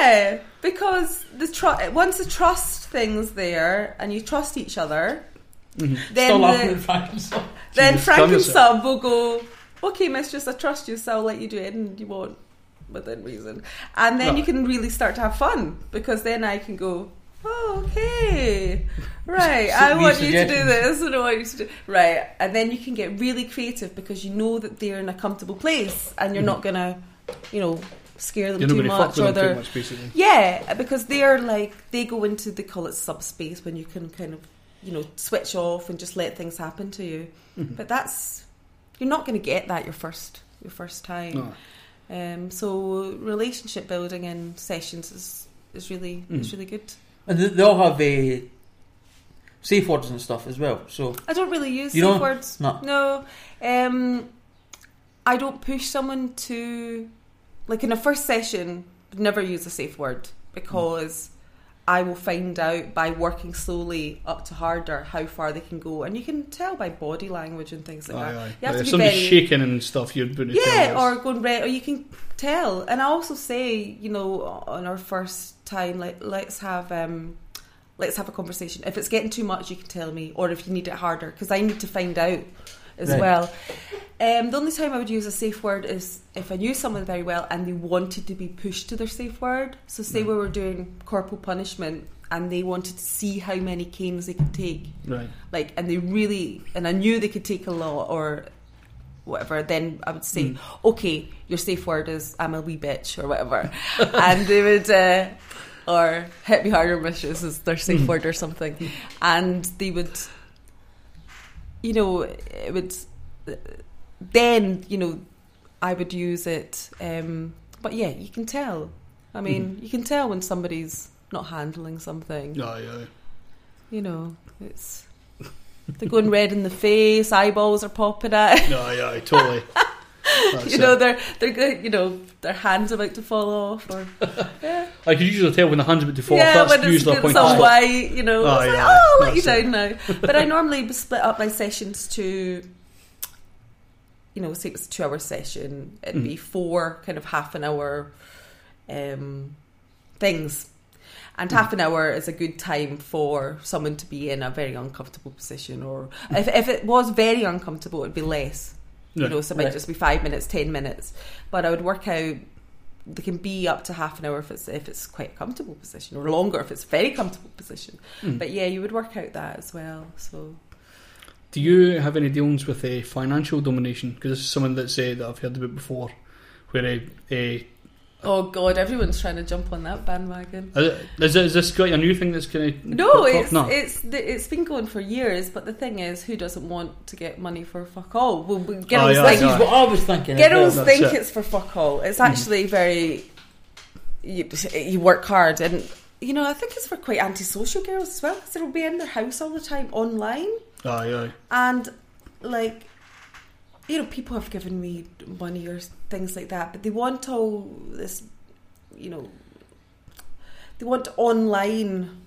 Yeah, because the tr- once the trust thing's there and you trust each other, Mhm. then Still laughing the, Franken sub. then Jesus, Frank and yourself. Sub will go. Okay, mistress, I trust you, so I'll let you do anything you want within reason, and then No. you can really start to have fun because then I can go. Oh, okay, right. I want you to do this, and I want you to do right, and then you can get really creative because you know that they're in a comfortable place, and you're not gonna, you know, scare them too not going to fuck much, or they're yeah, because they're like they go into they call it subspace when you can kind of you know switch off and just let things happen to you. Mhm. But that's you're not going to get that your first your first time. No. Um, so relationship building in sessions is is really is Mm. really good. And they, all have uh, safe words and stuff as well. So I don't really use safe don't? words. No. No. Um, I don't push someone to like in a first session. Never use a safe word because I will find out by working slowly up to harder how far they can go, and you can tell by body language and things like Aye, that. aye. You have But to if be somebody's very- shaking and stuff, you're going to Yeah, or going red, or you can tell. And I also say, you know, on our first time, like let's have um, let's have a conversation. If it's getting too much, you can tell me, or if you need it harder, because I need to find out as Right. well. Um, the only time I would use a safe word is if I knew someone very well and they wanted to be pushed to their safe word. So, say Right. we were doing corporal punishment and they wanted to see how many canes they could take Right. like and they really and I knew they could take a lot or whatever then I would say Mm. okay your safe word is I'm a wee bitch or whatever and they would uh, or hit me harder mistress is their safe Mm. word or something and they would you know it would then you know I would use it um, but yeah you can tell I mean you can tell when somebody's not handling something Aye, aye. you know, it's they're going red in the face, eyeballs are popping out. Aye, aye, totally. That's you know, it. they're they're good. You know, their hands about to fall off, or yeah, I could usually tell when the hand's about to fall yeah, off. That's when it's usually a getting point some to stop. white. You know, Oh, it's like, oh, I'll let you down now. But I normally split up my sessions to, you know, say it was a two-hour session, it'd be mm. four kind of half an hour um, things. And half an mm. hour is a good time for someone to be in a very uncomfortable position, or mm. if, if it was very uncomfortable, it'd be less. You know, so it might Right. just be five minutes, ten minutes. But I would work out they can be up to half an hour if it's if it's quite a comfortable position, or longer if it's a very comfortable position. Mm. But yeah, you would work out that as well. So Do you have any dealings with uh, financial domination? Because this is something that's uh, that I've heard about before, where a, uh, oh god, everyone's trying to jump on that bandwagon. is, is this quite a new thing that's kind of No, it's no. it's it's been going for years. But the thing is, who doesn't want to get money for fuck all? Well, we- oh, girls Oh, yeah, think is what I was thinking. girls think it. it's for fuck all. It's actually mm. very. You, you work hard, and you know, I think it's for quite antisocial girls as well because they'll be in their house all the time online, Aye, aye. and like, you know, people have given me money or things like that, but they want all this, you know, they want online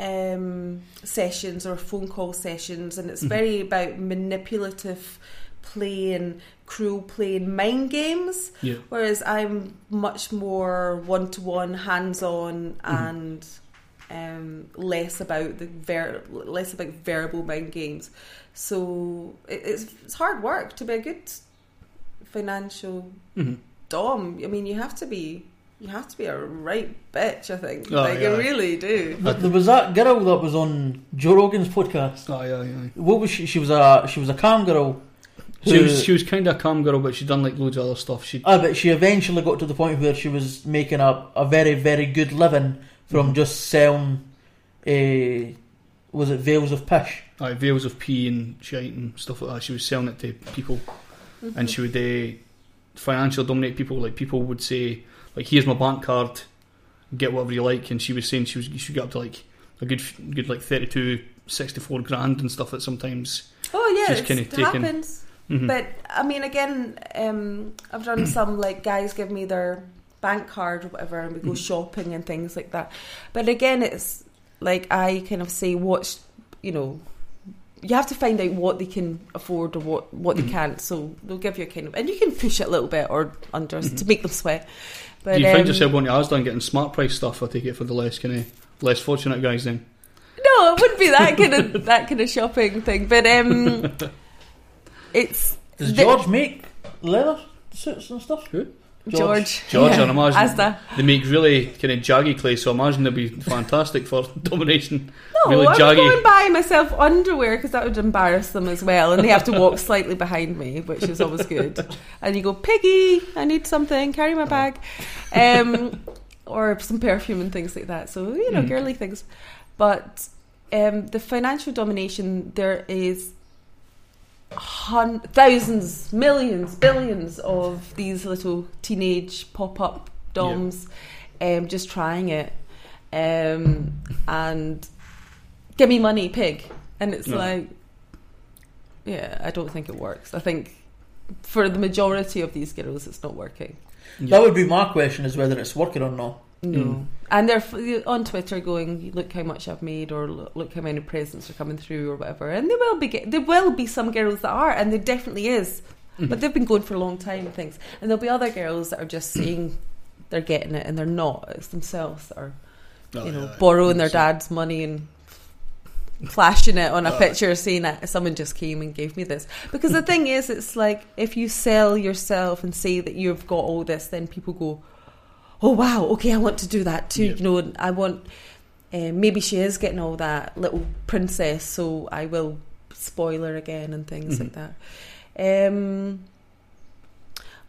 um, sessions or phone call sessions, and it's Mhm. very about manipulative play and cruel play and mind games. Yeah. Whereas I'm much more one to one, hands on, Mhm. and um, less about the ver- less about verbal mind games. So it, it's it's hard work to be a good financial hmm dom. I mean, you have to be you have to be a right bitch. I think, Oh, like yeah. you really do. But there was that girl that was on Joe Rogan's podcast. Aye, aye, aye. What was she? She was a she was a calm girl. She was she was kind of a calm girl, but she'd done like loads of other stuff. She Ah, but she eventually got to the point where she was making a, a very, very good living from Mhm. just selling, uh, was it veils of pish? aye, veils of pee and shite and stuff like that. She was selling it to people, and she would uh, financially dominate people. Like people would say, like, "Here's my bank card, get whatever you like." And she was saying she was she get up to like a good good like 32, 64 grand and stuff. That sometimes, Oh yeah, She's it's- kinda it taken- happens. Mhm. But I mean, again, um, I've done some like guys give me their bank card or whatever, and we go Mhm. shopping and things like that. But again, it's like I kind of say, what's you know, you have to find out what they can afford or what what they can't. So they'll give you a kind of, and you can push it a little bit or under Mhm. to make them sweat. But do you find um, yourself going to Asda and getting smart price stuff? I take it for the less kind of less fortunate guys then. No, it wouldn't be that kind of that kind of shopping thing. But um, it's Does the- George make leather suits and stuff? Who? George. George, yeah, I imagine. They make really kind of jaggy clay, so I imagine they'd be fantastic for domination. No, Really I would jaggy. go and buy myself underwear because that would embarrass them as well, and they have to walk slightly behind me, which is always good. And you go, Piggy, I need something, carry my bag, um, or some perfume and things like that. So you know, Mm. girly things. But um, the financial domination, there is hun- thousands, millions, billions of these little teenage pop-up doms, um, just trying it, um, and give me money, pig, and it's No. like, yeah, I don't think it works. I think for the majority of these girls, it's not working. That would be my question: is whether it's working or not. No, Mm. and they're on Twitter going, "Look how much I've made," or "Look how many presents are coming through," or whatever. And there will be there will be some girls that are, and there definitely is, Mhm. but they've been going for a long time and things. And there'll be other girls that are just saying they're getting it, and they're not. It's themselves that are, Oh, you know, yeah, borrowing their dad's money and flashing it on a Oh. picture, saying that someone just came and gave me this. Because the thing is, it's like if you sell yourself and say that you've got all this, then people go, "Oh wow, okay, I want to do that too." You know, I want. Um, maybe she is getting all that little princess, so I will spoil her again and things Mhm. like that. Um,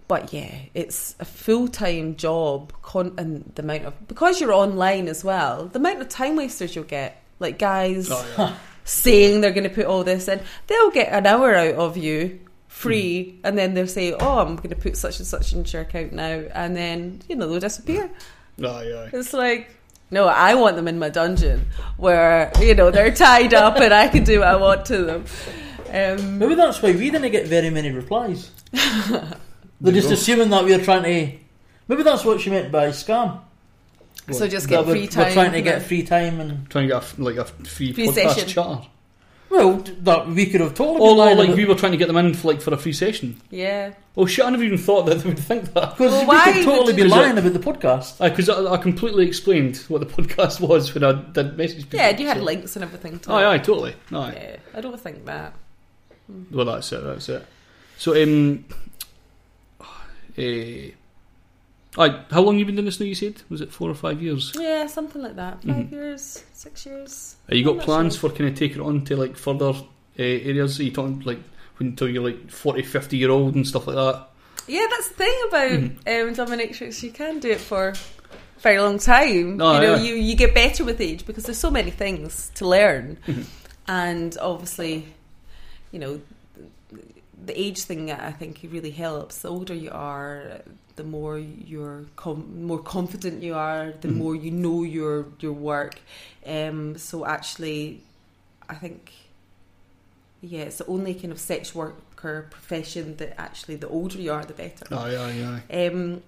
but yeah, it's a full time job, con- and the amount of because you're online as well, the amount of time wasters you'll get, like guys Oh, yeah. saying they're going to put all this in, they'll get an hour out of you free, and then they'll say, "Oh, I'm going to put such and such into your account now," and then you know they'll disappear. Aye, aye. It's like. No, I want them in my dungeon where you know they're tied up and I can do what I want to them. Um, Maybe that's why we didn't get very many replies. They're just assuming that we're trying to. Maybe that's what she meant by scam. so just That get we're, free time. we're trying to get and- free time and Trying to get a, f- like a free, Free podcast session. chatter. Well, that we could have told Or, been or lying like about- we were trying to get them in for like for a free session. yeah. Oh shit! I never even thought that they would think that. Because Well, we why could totally would be you- lying about the podcast. Because I, I completely explained what the podcast was when I did message people. Yeah, and you had so- links and everything. To Aye, aye, totally. Aye. Yeah, I don't think that. Well, that's it. That's it. So, um, eh, aye, how long you been doing this now? You said was it four or five years? Yeah, something like that. 5 Mhm. years, six years. Have you I'm got not plans sure. for kind of taking it on to like further uh, areas? Are you talking like until you're like 40, 50 year old and stuff like that? Yeah, that's the thing about um, dominatrix. You can do it for a very long time. Oh, you know, yeah. you, you get better with age because there's so many things to learn, Mhm. and obviously, you know, the age thing I think really helps. The older you are, the more you're com- more confident you are, the Mhm. more you know your your work. Um, so actually, I think yeah, it's the only kind of sex worker profession that actually the older you are, the better. Aye, aye, aye. Um,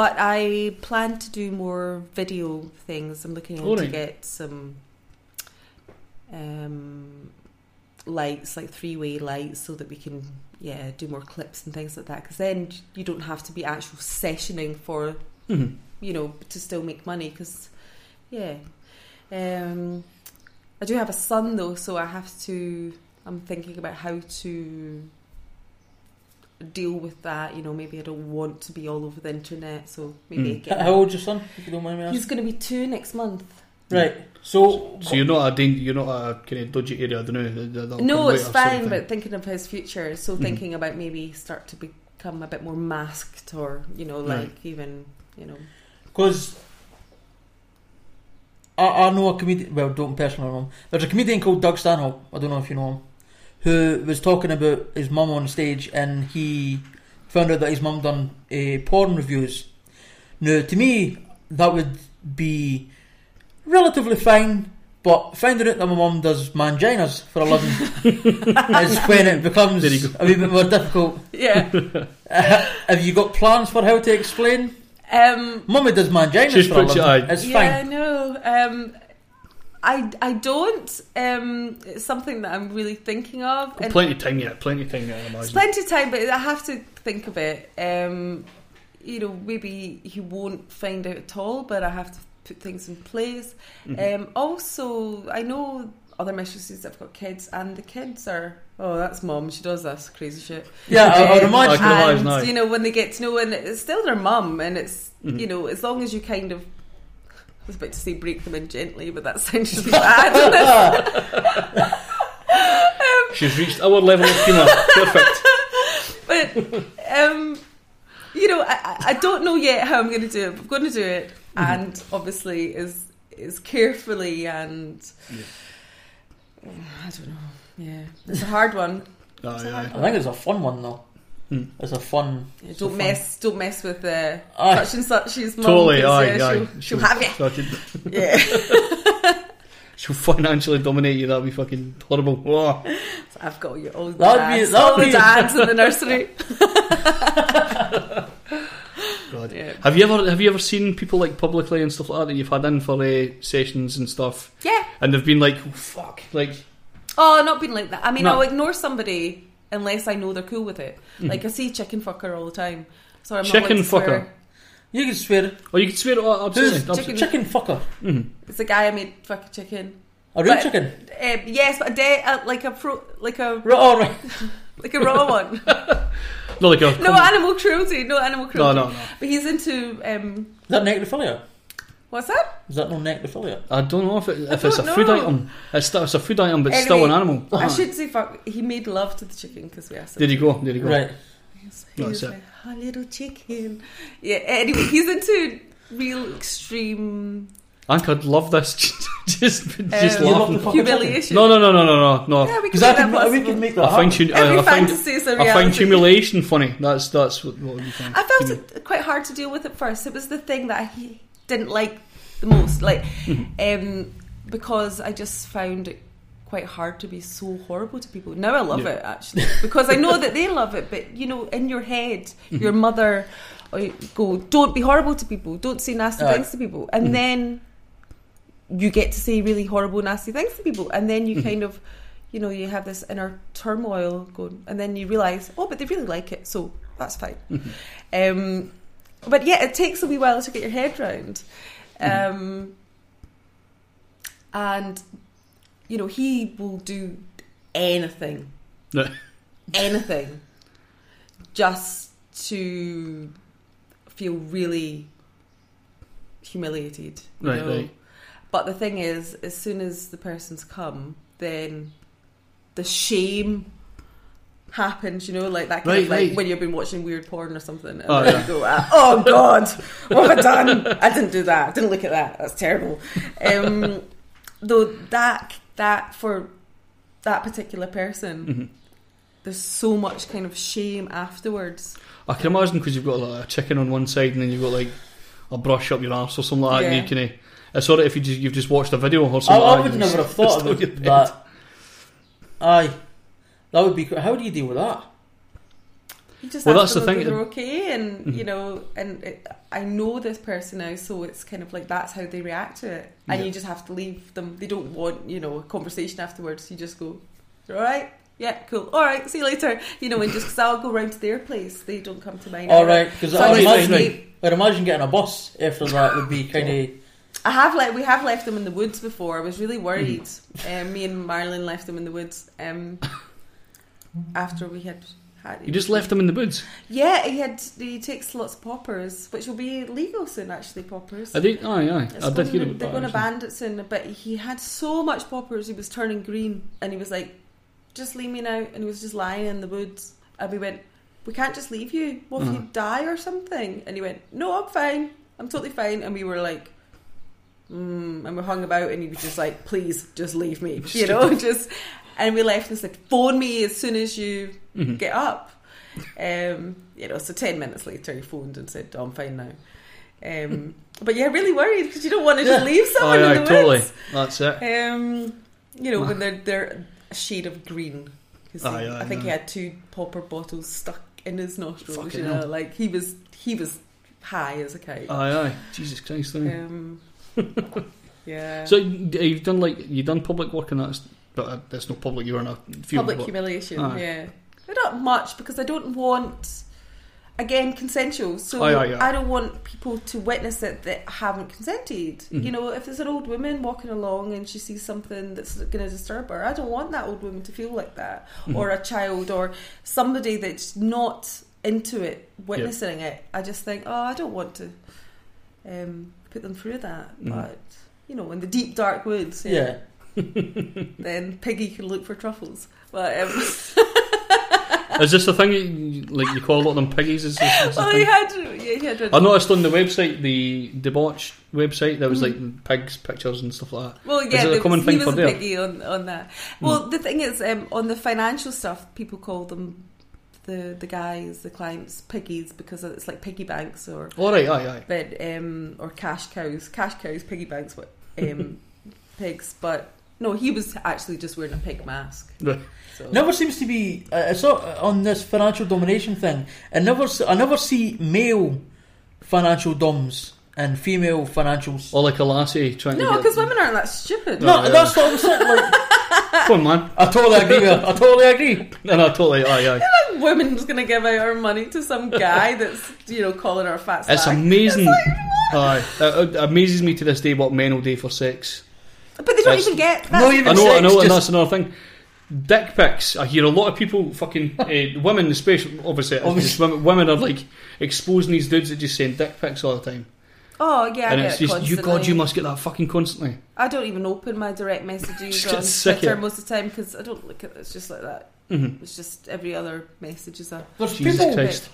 but I plan to do more video things. I'm looking Oh, to right. get some um, lights, like three way lights, so that we can yeah do more clips and things like that. Because then you don't have to be actual sessioning for Mhm. you know to still make money. Because yeah, um, I do have a son though, so I have to. I'm thinking about how to deal with that. You know, maybe I don't want to be all over the internet, so maybe Mm. Get. How old's your son? If you don't mind me asking. He's going to be two next month. Right. So, So you're not a dang- you're not a kind of dodgy area, I don't know. that- that- that'll No, it's later sort of fine, but thinking of his future, so Mhm. thinking about maybe start to become a bit more masked, or you know, like Right. even you know, because I, I know a comedian. Well, don't personally know him. There's a comedian called Doug Stanhope. I don't know if you know him. Who was talking about his mum on stage, and he found out that his mum done uh, porn reviews. Now, to me, that would be relatively fine. But finding out that my mum does manginas for a living is when it becomes There you go. a wee bit more difficult. yeah. Uh, have you got plans for how to explain? um, Mummy does manginas She's for a living. you- aye. It's yeah, I fine. know. Um, I I don't. Um, it's something that I'm really thinking of. and- plenty of time yet, plenty of time yet, I imagine. It's plenty of time, but I have to think of it. Um, you know, maybe he won't find out at all, but I have to put things in place. Mhm. Um, also, I know other mistresses that have got kids, and the kids are, oh, that's mom. she does this crazy shit. Yeah, I, I would Um, imagine. Can imagine, and, you know, when they get to know, and it's still their mum, and it's, Mhm. you know, as long as you kind of, I was about to say break them in gently, but that sounds really bad. She's reached our level of humour. Perfect. but um, you know, I, I- I don't know yet how I'm going to do it. But I'm going to do it, Mm-hmm. and obviously is is carefully and I don't know. Yeah, it's a hard one. Aye, I aye. think it's a fun one though. Hmm. It's a fun. Yeah, don't fun- mess, don't mess with uh, such and such. She's mum. Totally, 'cause, aye, yeah, aye. She'll, she'll have you. She'll, Yeah, she'll financially dominate you. That'd be fucking horrible. Oh. So I've got you all the That'd be- dads, that'd all the dads in the nursery. God. Yeah. Have you ever have you ever seen people like publicly and stuff like that that you've had in for uh, sessions and stuff, yeah. and they've been like, oh, "Fuck!" Like, Oh, not been like that. I mean, No. I'll ignore somebody unless I know they're cool with it. Mhm. Like I see chicken fucker all the time. Sorry, I'm Chicken not allowed fucker? You can swear. oh, you can swear. Oh, absolutely. Who's absolutely. chicken, fucker? Mhm. It's a guy I made fucking chicken. A real But- chicken. Um, yes, but a de- uh, like a pro- like a Right, all right. like a raw one. No, like a no animal cruelty. No animal cruelty. no, no. no. But he's into um, Is that necrophilia? what's that? Is that no necrophilia? I don't know if it, if it's a don't food item. It's, still, it's a food item, but it's still an animal. I should say fuck. He made love to the chicken because we asked him. There you go. Did he go. Right. He No, was like, "Oh, little chicken. Yeah. Anyway, he's into real extreme I could love this. just, just Um, laughing. You love the fucking humiliation. No, no, no, no, no, no, no. Yeah, we can Because make I that can, we possible. can make that I find, happen. hu- Every I, I find, fantasy is a I reality. find humiliation funny. That's that's what, what you find. I felt it quite hard to deal with at first. It was the thing that I didn't like the most, like um, because I just found it quite hard to be so horrible to people. Now I love Yeah. it actually because I know that they love it. But you know, in your head, Mm-hmm. your mother or you go, "Don't be horrible to people. Don't say nasty Aye. things to people," and Mm-hmm. then you get to say really horrible, nasty things to people, and then you Mm-hmm. kind of. You know, you have this inner turmoil going, and then you realise, oh, but they really like it, so that's fine. Um, but yeah, it takes a wee while to get your head round. Um, and, you know, he will do anything, No. anything, just to feel really humiliated. you Right, know. right. But the thing is, as soon as the person's come, then the shame happens, you know, like that kind Right, of like right. when you've been watching weird porn or something. And Oh, then yeah. you go, ah, oh God, what have I done? I didn't do that. I didn't look at that. That's terrible. Um, though that, that for that particular person, there's so much kind of shame afterwards. I can imagine because you've got like a chicken on one side and then you've got like a brush up your arse or something like that. Yeah. And you can, it's sort of if you just, you've just watched a video or I, something. I like would that, never have thought still of it, that. Aye, that would be. How do you deal with that? You just Well, ask that's the thing. they're okay, and Mhm. you know, and it, I know this person now, so it's kind of like that's how they react to it, and Yeah. you just have to leave them. They don't want you know a conversation afterwards. You just go, all right, yeah, cool, all right, see you later. You know, and just because I'll go round to their place, they don't come to mine. All either. right, because So I I imagine, escape. I'd imagine getting a bus after that would be kind of. I have like we have left them in the woods before. I was really worried. Mm. Um, me and Marilyn left them in the woods. Um, after we had had You just left them in the woods. Yeah, he had. He takes lots of poppers, which will be legal soon. Actually, poppers. Aye, aye. It's I did going- hear about They're that. going to actually. ban it soon, but he had so much poppers, he was turning green, and he was like, "Just leave me now," and he was just lying in the woods, and we went, "We can't just leave you. What if Uh-huh. you die or something?" And he went, "No, I'm fine. I'm totally fine," and we were like. Mm, and we hung about, and he was just like, "Please, just leave me," you know, just. And we left and said, "Phone me as soon as you Mhm. get up." Um, you know, so ten minutes later, he phoned and said, oh, "I'm fine now." Um, but yeah, really worried because you don't want to just Yeah. leave someone Aye, in aye, the totally. woods. That's it. Um, you know, when they're they're a shade of green. 'Cause he- aye, I think he had two popper bottles stuck in his nostrils. Fucking you know, hell. like he was he was high as a kite. Aye, aye. Jesus Christ. Um, yeah. So you've done like you've done public work and that's but uh, that's no public. You were in a field. public but- humiliation. Aye. Yeah, but not much because I don't want. Again, consensual. So Aye, aye. I don't want people to witness it that haven't consented. Mhm. You know, if there's an old woman walking along and she sees something that's going to disturb her, I don't want that old woman to feel like that, Mhm. or a child, or somebody that's not into it witnessing it. I just think, oh, I don't want to um, put them through that. Mhm. But you know, in the deep dark woods, Yeah. then Piggy can look for truffles. But um, Is this the thing? You, like you call a lot of them piggies? Is this, the well, he had, yeah, he had. I noticed on the website, the Debauche website, there was Mhm. like pigs pictures and stuff like that. well, is yeah, it a common was, thing he for a there? piggy on on that. Well, the thing is, um, on the financial stuff, people call them the the guys, the clients, piggies because it's like piggy banks or All right, aye, aye. but um or cash cows, cash cows, piggy banks, what um pigs. But no, he was actually just wearing a pig mask. Right. So. Never seems to be. Uh, I saw on this financial domination thing. I never. s- I never see male financial doms and female financials. Or like a lassie trying No, to get. because women aren't that stupid. no, Oh, yeah. that's what I was saying. Like, Come on, man. I totally agree. With, I totally agree. No, no, totally. Aye, aye. Women's gonna give out our money to some guy that's you know calling her a fat It's slag. amazing. Aye, it, it amazes me to this day what men will do for sex. But they don't That's- even get that. No, even I know, I sex, know, and just- that's another thing. Dick pics. I hear a lot of people, fucking uh, women, especially obviously, Obviously. just women, women are like exposing these dudes that just send dick pics all the time, Oh yeah, I and it's it just you, God, you must get that fucking constantly. I don't even open my direct messages on Twitter most of the time because I don't look at it. It's just like that. Mm-hmm. It's just every other message is a. There's Jesus people. Christ.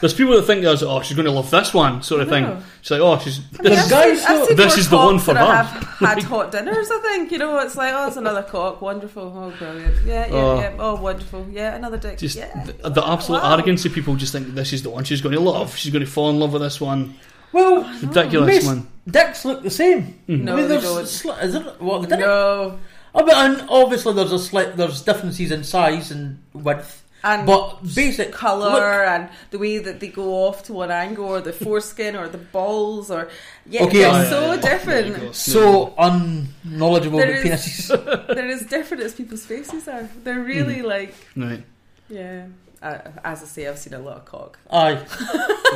There's people that think there's oh she's going to love this one sort of thing. She's like oh she's I mean, I've guys seen, I've seen This is the one for that her. have had hot dinners. I think you know. It's like oh, it's another cock. Wonderful. Oh, brilliant. Yeah, yeah, Oh. yeah. Oh, wonderful. Yeah, another dick. just yeah. the, the absolute Wow. arrogance of people just think this is the one she's going to love. She's going to fall in love with this one. Well, Ridiculous Miss- man. dicks look the same. No, I mean, they there's don't. sli- is it? Well, they didn't. No. I mean, and obviously there's a slight there's differences in size and width, And but basic colour look- and the way that they go off to one angle or the foreskin or the balls or yeah, Okay, they're so yeah, yeah. There you different. so unknowledgeable There about is- penises. They're as different as people's faces are. They're really mm-hmm. like Right. yeah. Uh, as I say, I've seen a lot of cock. Aye,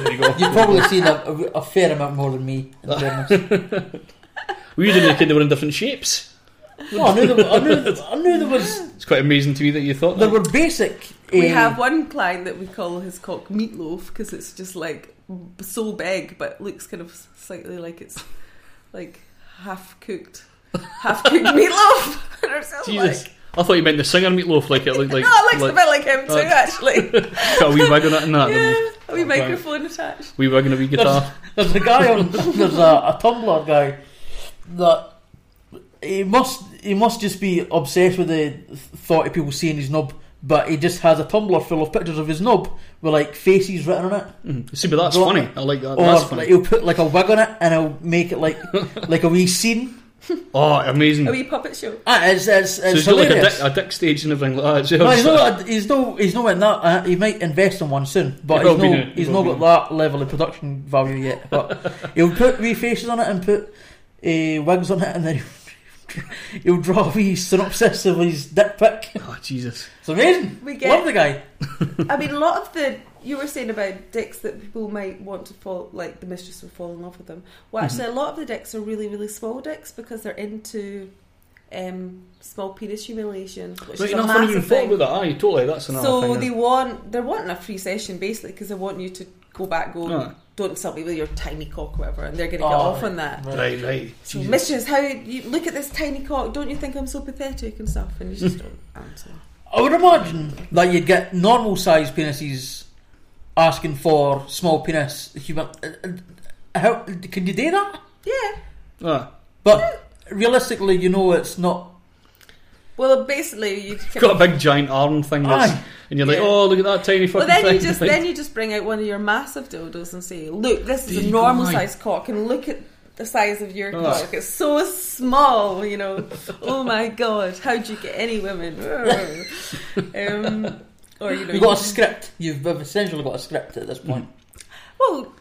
There you go. you've probably seen a, a, a fair amount more than me. In fairness. We didn't think they were in different shapes. no, I knew, there, I, knew, I knew there was It's quite amazing to me that you thought there that. were basic. We eh, have one client that we call his cock meatloaf because it's just like so big, but looks kind of slightly like it's like half cooked, half cooked meatloaf. or something Jesus. like- I thought you meant the singer meatloaf, like it looked like. no, it looks like a bit like him too, uh, actually. got a wee wig on it and that. yeah, a wee Right. microphone attached. Wee wig and a wee guitar. There's a guy on. There's a, a Tumblr guy that he must he must just be obsessed with the thought of people seeing his knob but he just has a Tumblr full of pictures of his knob with like faces written on it. Mhm. See, but that's Go- funny. I like that. Or that's like, funny. he'll put like a wig on it and he'll make it like like a wee scene. Oh, amazing. A wee puppet show. Ah, it's it's, it's he's like a hilarious. dick, a dick stage and everything like that. as no, he's So- not. He's no. He's not in that. Uh, he might invest in one soon, but He he's be no. He's will not got that level of production value yet. But he'll put wee faces on it and put uh, wigs on it, and then he'll draw a wee synopsis of his dick pic. Oh, Jesus. It's amazing. We get- Love the guy. I mean, a lot of the you were saying about dicks that people might want to fall, like the mistress would fall in love with them. Well, actually, Mm-hmm. a lot of the dicks are really, really small dicks because they're into um, small penis humiliation, which Right, is a enough when you massive thought thing. about that. Aye, totally. That's another So thing. they then. want they're wanting a free session basically because they want you to go back, go Aye. don't insult me with your tiny cock, or whatever, and they're going to Oh, get off right. on that. Right, right. So, Jesus. mistress, how you look at this tiny cock? Don't you think I'm so pathetic and stuff? And you just don't answer. I would imagine that you'd get normal sized penises asking for small penis human. uh, uh, How can you do that? Yeah. Ah, But realistically, you know it's not. Well, basically, you have got a big giant arm thing, that's, Aye. and you're like, Yeah. oh, look at that tiny fucking Well, then thing. you just Like, then you just bring out one of your massive dildos and say, "Look, this is a you normal aye. size cock, and look at the size of your Oh. cock. It's so small, you know. oh my god, how'd you get any women?" um, or you know, You've got a script. You've essentially got a script at this mm. point. well,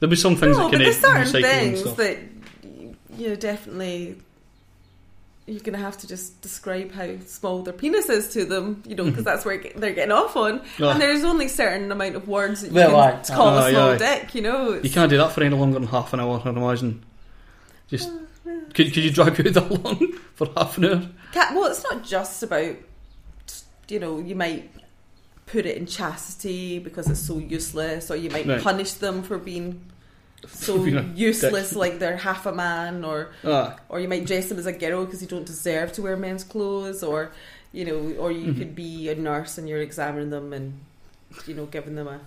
There'll be some things no, that but can there's certain recycle and things stuff. that you know definitely. You're gonna have to just describe how small their penis is to them, you know, because mm-hmm. that's where get- they're getting off on. Ah. And there's only certain amount of words that you Well, can aye. call Aye, a small aye. dick, you know. You It's- can't do that for any longer than half an hour, I'd imagine. Just ah, could, could you drag it that long for half an hour? Cat, well, it's not just about, you know, you might put it in chastity because it's so useless, or you might Right. punish them for being so useless, dick. like they're half a man, or Ah, or you might dress them as a girl because you don't deserve to wear men's clothes, or you know, or you Mhm. could be a nurse and you're examining them and you know giving them a.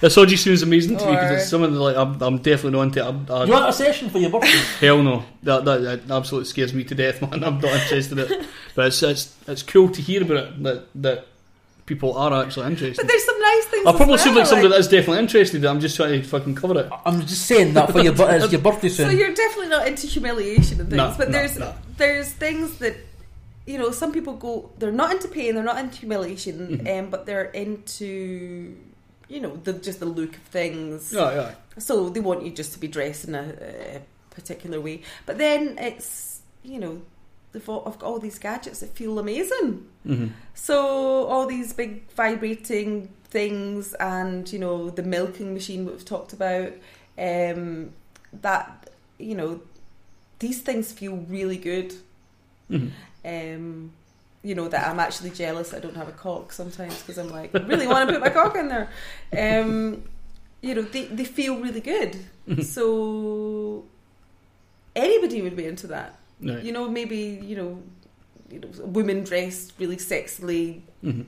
this all just seems amazing to me because Or- it's something that, like I'm, I'm definitely not into. it. I'm, I, Do you want a session for your birthday? hell no, that, that that absolutely scares me to death, man. I'm not interested in it. But it's it's it's cool to hear about it that that people are actually interested. But there's some nice things. I as probably well, seem like somebody that's definitely interested. I'm just trying to fucking cover it. I'm just saying that for your bir- it's your birthday So you're definitely not into humiliation and things, No, but no, there's no. there's things that you know some people go they're not into pain, they're not into humiliation, Mhm. um, but they're into you know the just the look of things. Yeah, yeah. So they want you just to be dressed in a, a particular way, but then it's you know they've all, I've got all these gadgets that feel amazing. hmm So all these big vibrating things, and you know the milking machine we've talked about, um, that you know these things feel really good. hmm Um, you know that I'm actually jealous I don't have a cock sometimes because I'm like I really want to put my cock in there. Um, you know they they feel really good. Mhm. So anybody would be into that. Right. You know maybe you know. You know, women dressed really sexily, hmm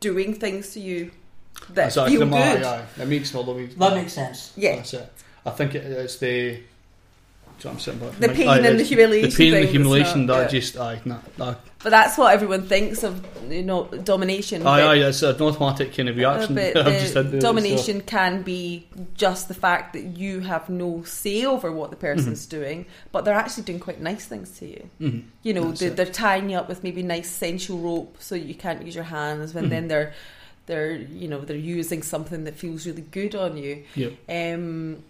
doing things to you that Exactly. feel Aye, good. aye. It makes all the way. That makes sense. Yeah, That's it. I think it, it's the. So I'm sitting back. The pain and the humiliation The pain and the humiliation. not- that yeah. just aye, nah, nah. but that's what everyone thinks of, you know, domination. Aye, aye. It's an automatic kind of uh, reaction. but I've the just had the domination can be just the fact that you have no say over what the person's Mm-hmm. doing, but they're actually doing quite nice things to you. So, mhm. You know, That's they, it. they're tying you up with maybe nice sensual rope so you can't use your hands, and Mhm. then they're they're you know they're using something that feels really good on you. Yeah. Um,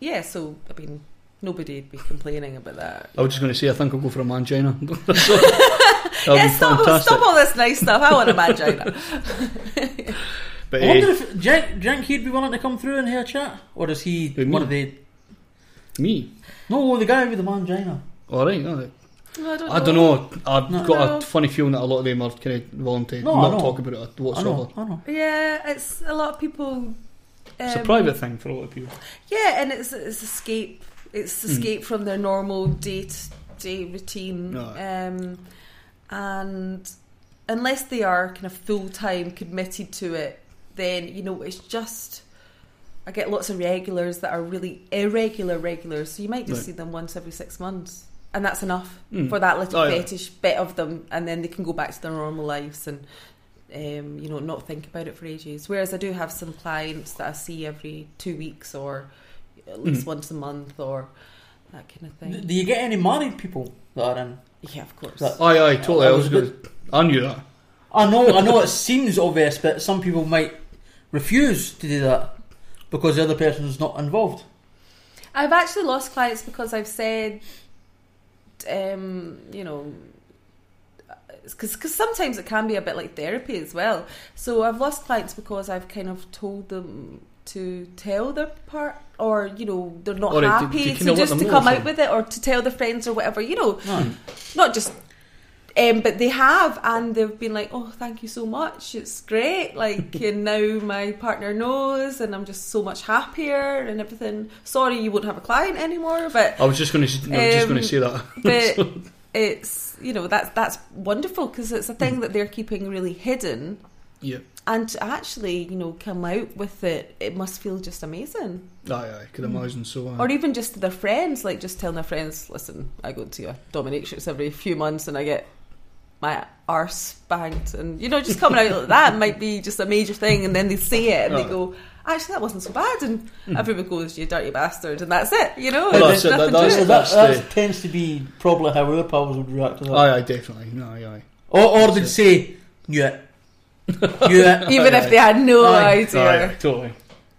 yeah, so I mean, nobody'd be complaining about that. I was just going to say, I think I'll go for a mangina. So, yeah, stop, stop all this nice stuff. I want a mangina. But I wonder eh, if Jack, you, think- do you think he'd be willing to come through and have a chat, or is he Who, one of the? me, No, the guy with the mangina. all right. all right. I don't, I don't know. I've No. got No. a funny feeling that a lot of them are kind of willing to No, I not know. talk about it I whatsoever. know, I know. Yeah, it's a lot of people. Um, It's a private thing for a lot of people. Yeah, and it's it's escape. It's Mm. escape from their normal day to day routine. No. Um, and unless they are kind of full time committed to it, then you know it's just. I get lots of regulars that are really irregular regulars, so you might just Right. see them once every six months, and that's enough Mm. for that little Oh, yeah. fetish bit of them, and then they can go back to their normal lives and um, you know, not think about it for ages. Whereas I do have some clients that I see every two weeks or at least Mhm. once a month or that kind of thing. do you get any married people that are in? Yeah, of course. That- Aye, aye, totally. I I was was good. I knew that. I know, I know it seems obvious, but some people might refuse to do that because the other person is not involved. I've actually lost clients because I've said, um, you know, because sometimes it can be a bit like therapy as well. So I've lost clients because I've kind of told them to tell their part, or you know, they're not Or to- to happy, of let just to come out with it, or to tell their friends or whatever. You know, No. not just. Um, but they have, and they've been like, "Oh, thank you so much. It's great." Like, and now my partner knows, and I'm just so much happier and everything. Sorry, you won't have a client anymore, but I was just going to. I was just going Um, to say that. but it's you know that's that's wonderful because it's a thing that they're keeping really hidden, yeah. and to actually you know come out with it, it must feel just amazing. Aye, aye. Could imagine so. uh, Or even just to their friends, like just telling their friends, listen, I go to a dominatrix every few months and I get my arse banged, and you know, just coming out like that might be just a major thing, and then they see it and they go. Actually, that wasn't so bad, and everyone goes, "You dirty bastard," and that's it. You know, Well, There's that's it, that- nothing to that's- it. that, that's that tends to be probably how other pals would react to that. aye, aye, definitely. No, aye, aye. or, or they'd say, knew it. Knew it. even if they had no Aye. idea. Aye, totally.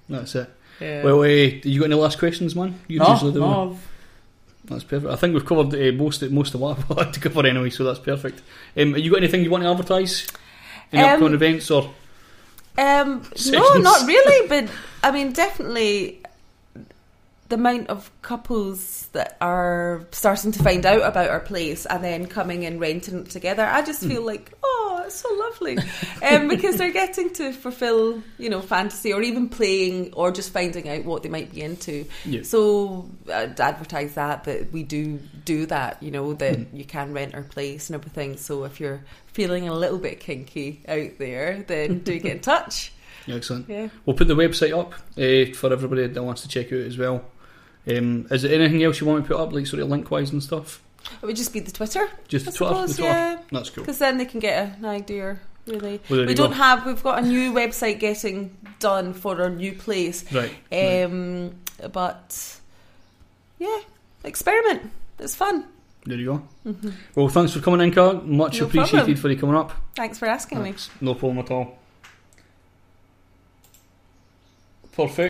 That's it. Yeah. Well, uh, you got any last questions, man? You No, usually do. no, I've- That's perfect. I think we've covered uh, most most of what I had to cover anyway, so that's perfect. Um, you got anything you want to advertise? Any Um, upcoming events or? Um, no, not really, but I mean, definitely the amount of couples that are starting to find out about our place and then coming and renting it together, I just Hmm. feel like, oh, it's so lovely, um, because they're getting to fulfill, you know, fantasy or even playing or just finding out what they might be into. Yeah. So I'd advertise that that we do do that, you know, that Mhm. you can rent our place and everything. So if you're feeling a little bit kinky out there, then do get in touch. Excellent. Yeah. We'll put the website up uh, for everybody that wants to check out as well. Um, is there anything else you want to put up, like sort of link wise and stuff? It would just be the Twitter, Just the Twitter, suppose, the Twitter. yeah, That's cool. because then they can get an idea. Really, Well, we don't go. have. We've got a new website getting done for our new place, Right. right. um, but yeah, experiment. It's fun. There you go. Mhm. Well, thanks for coming in, Carl. Much No appreciated problem. for you coming up. Thanks for asking me. No problem at all. Perfect.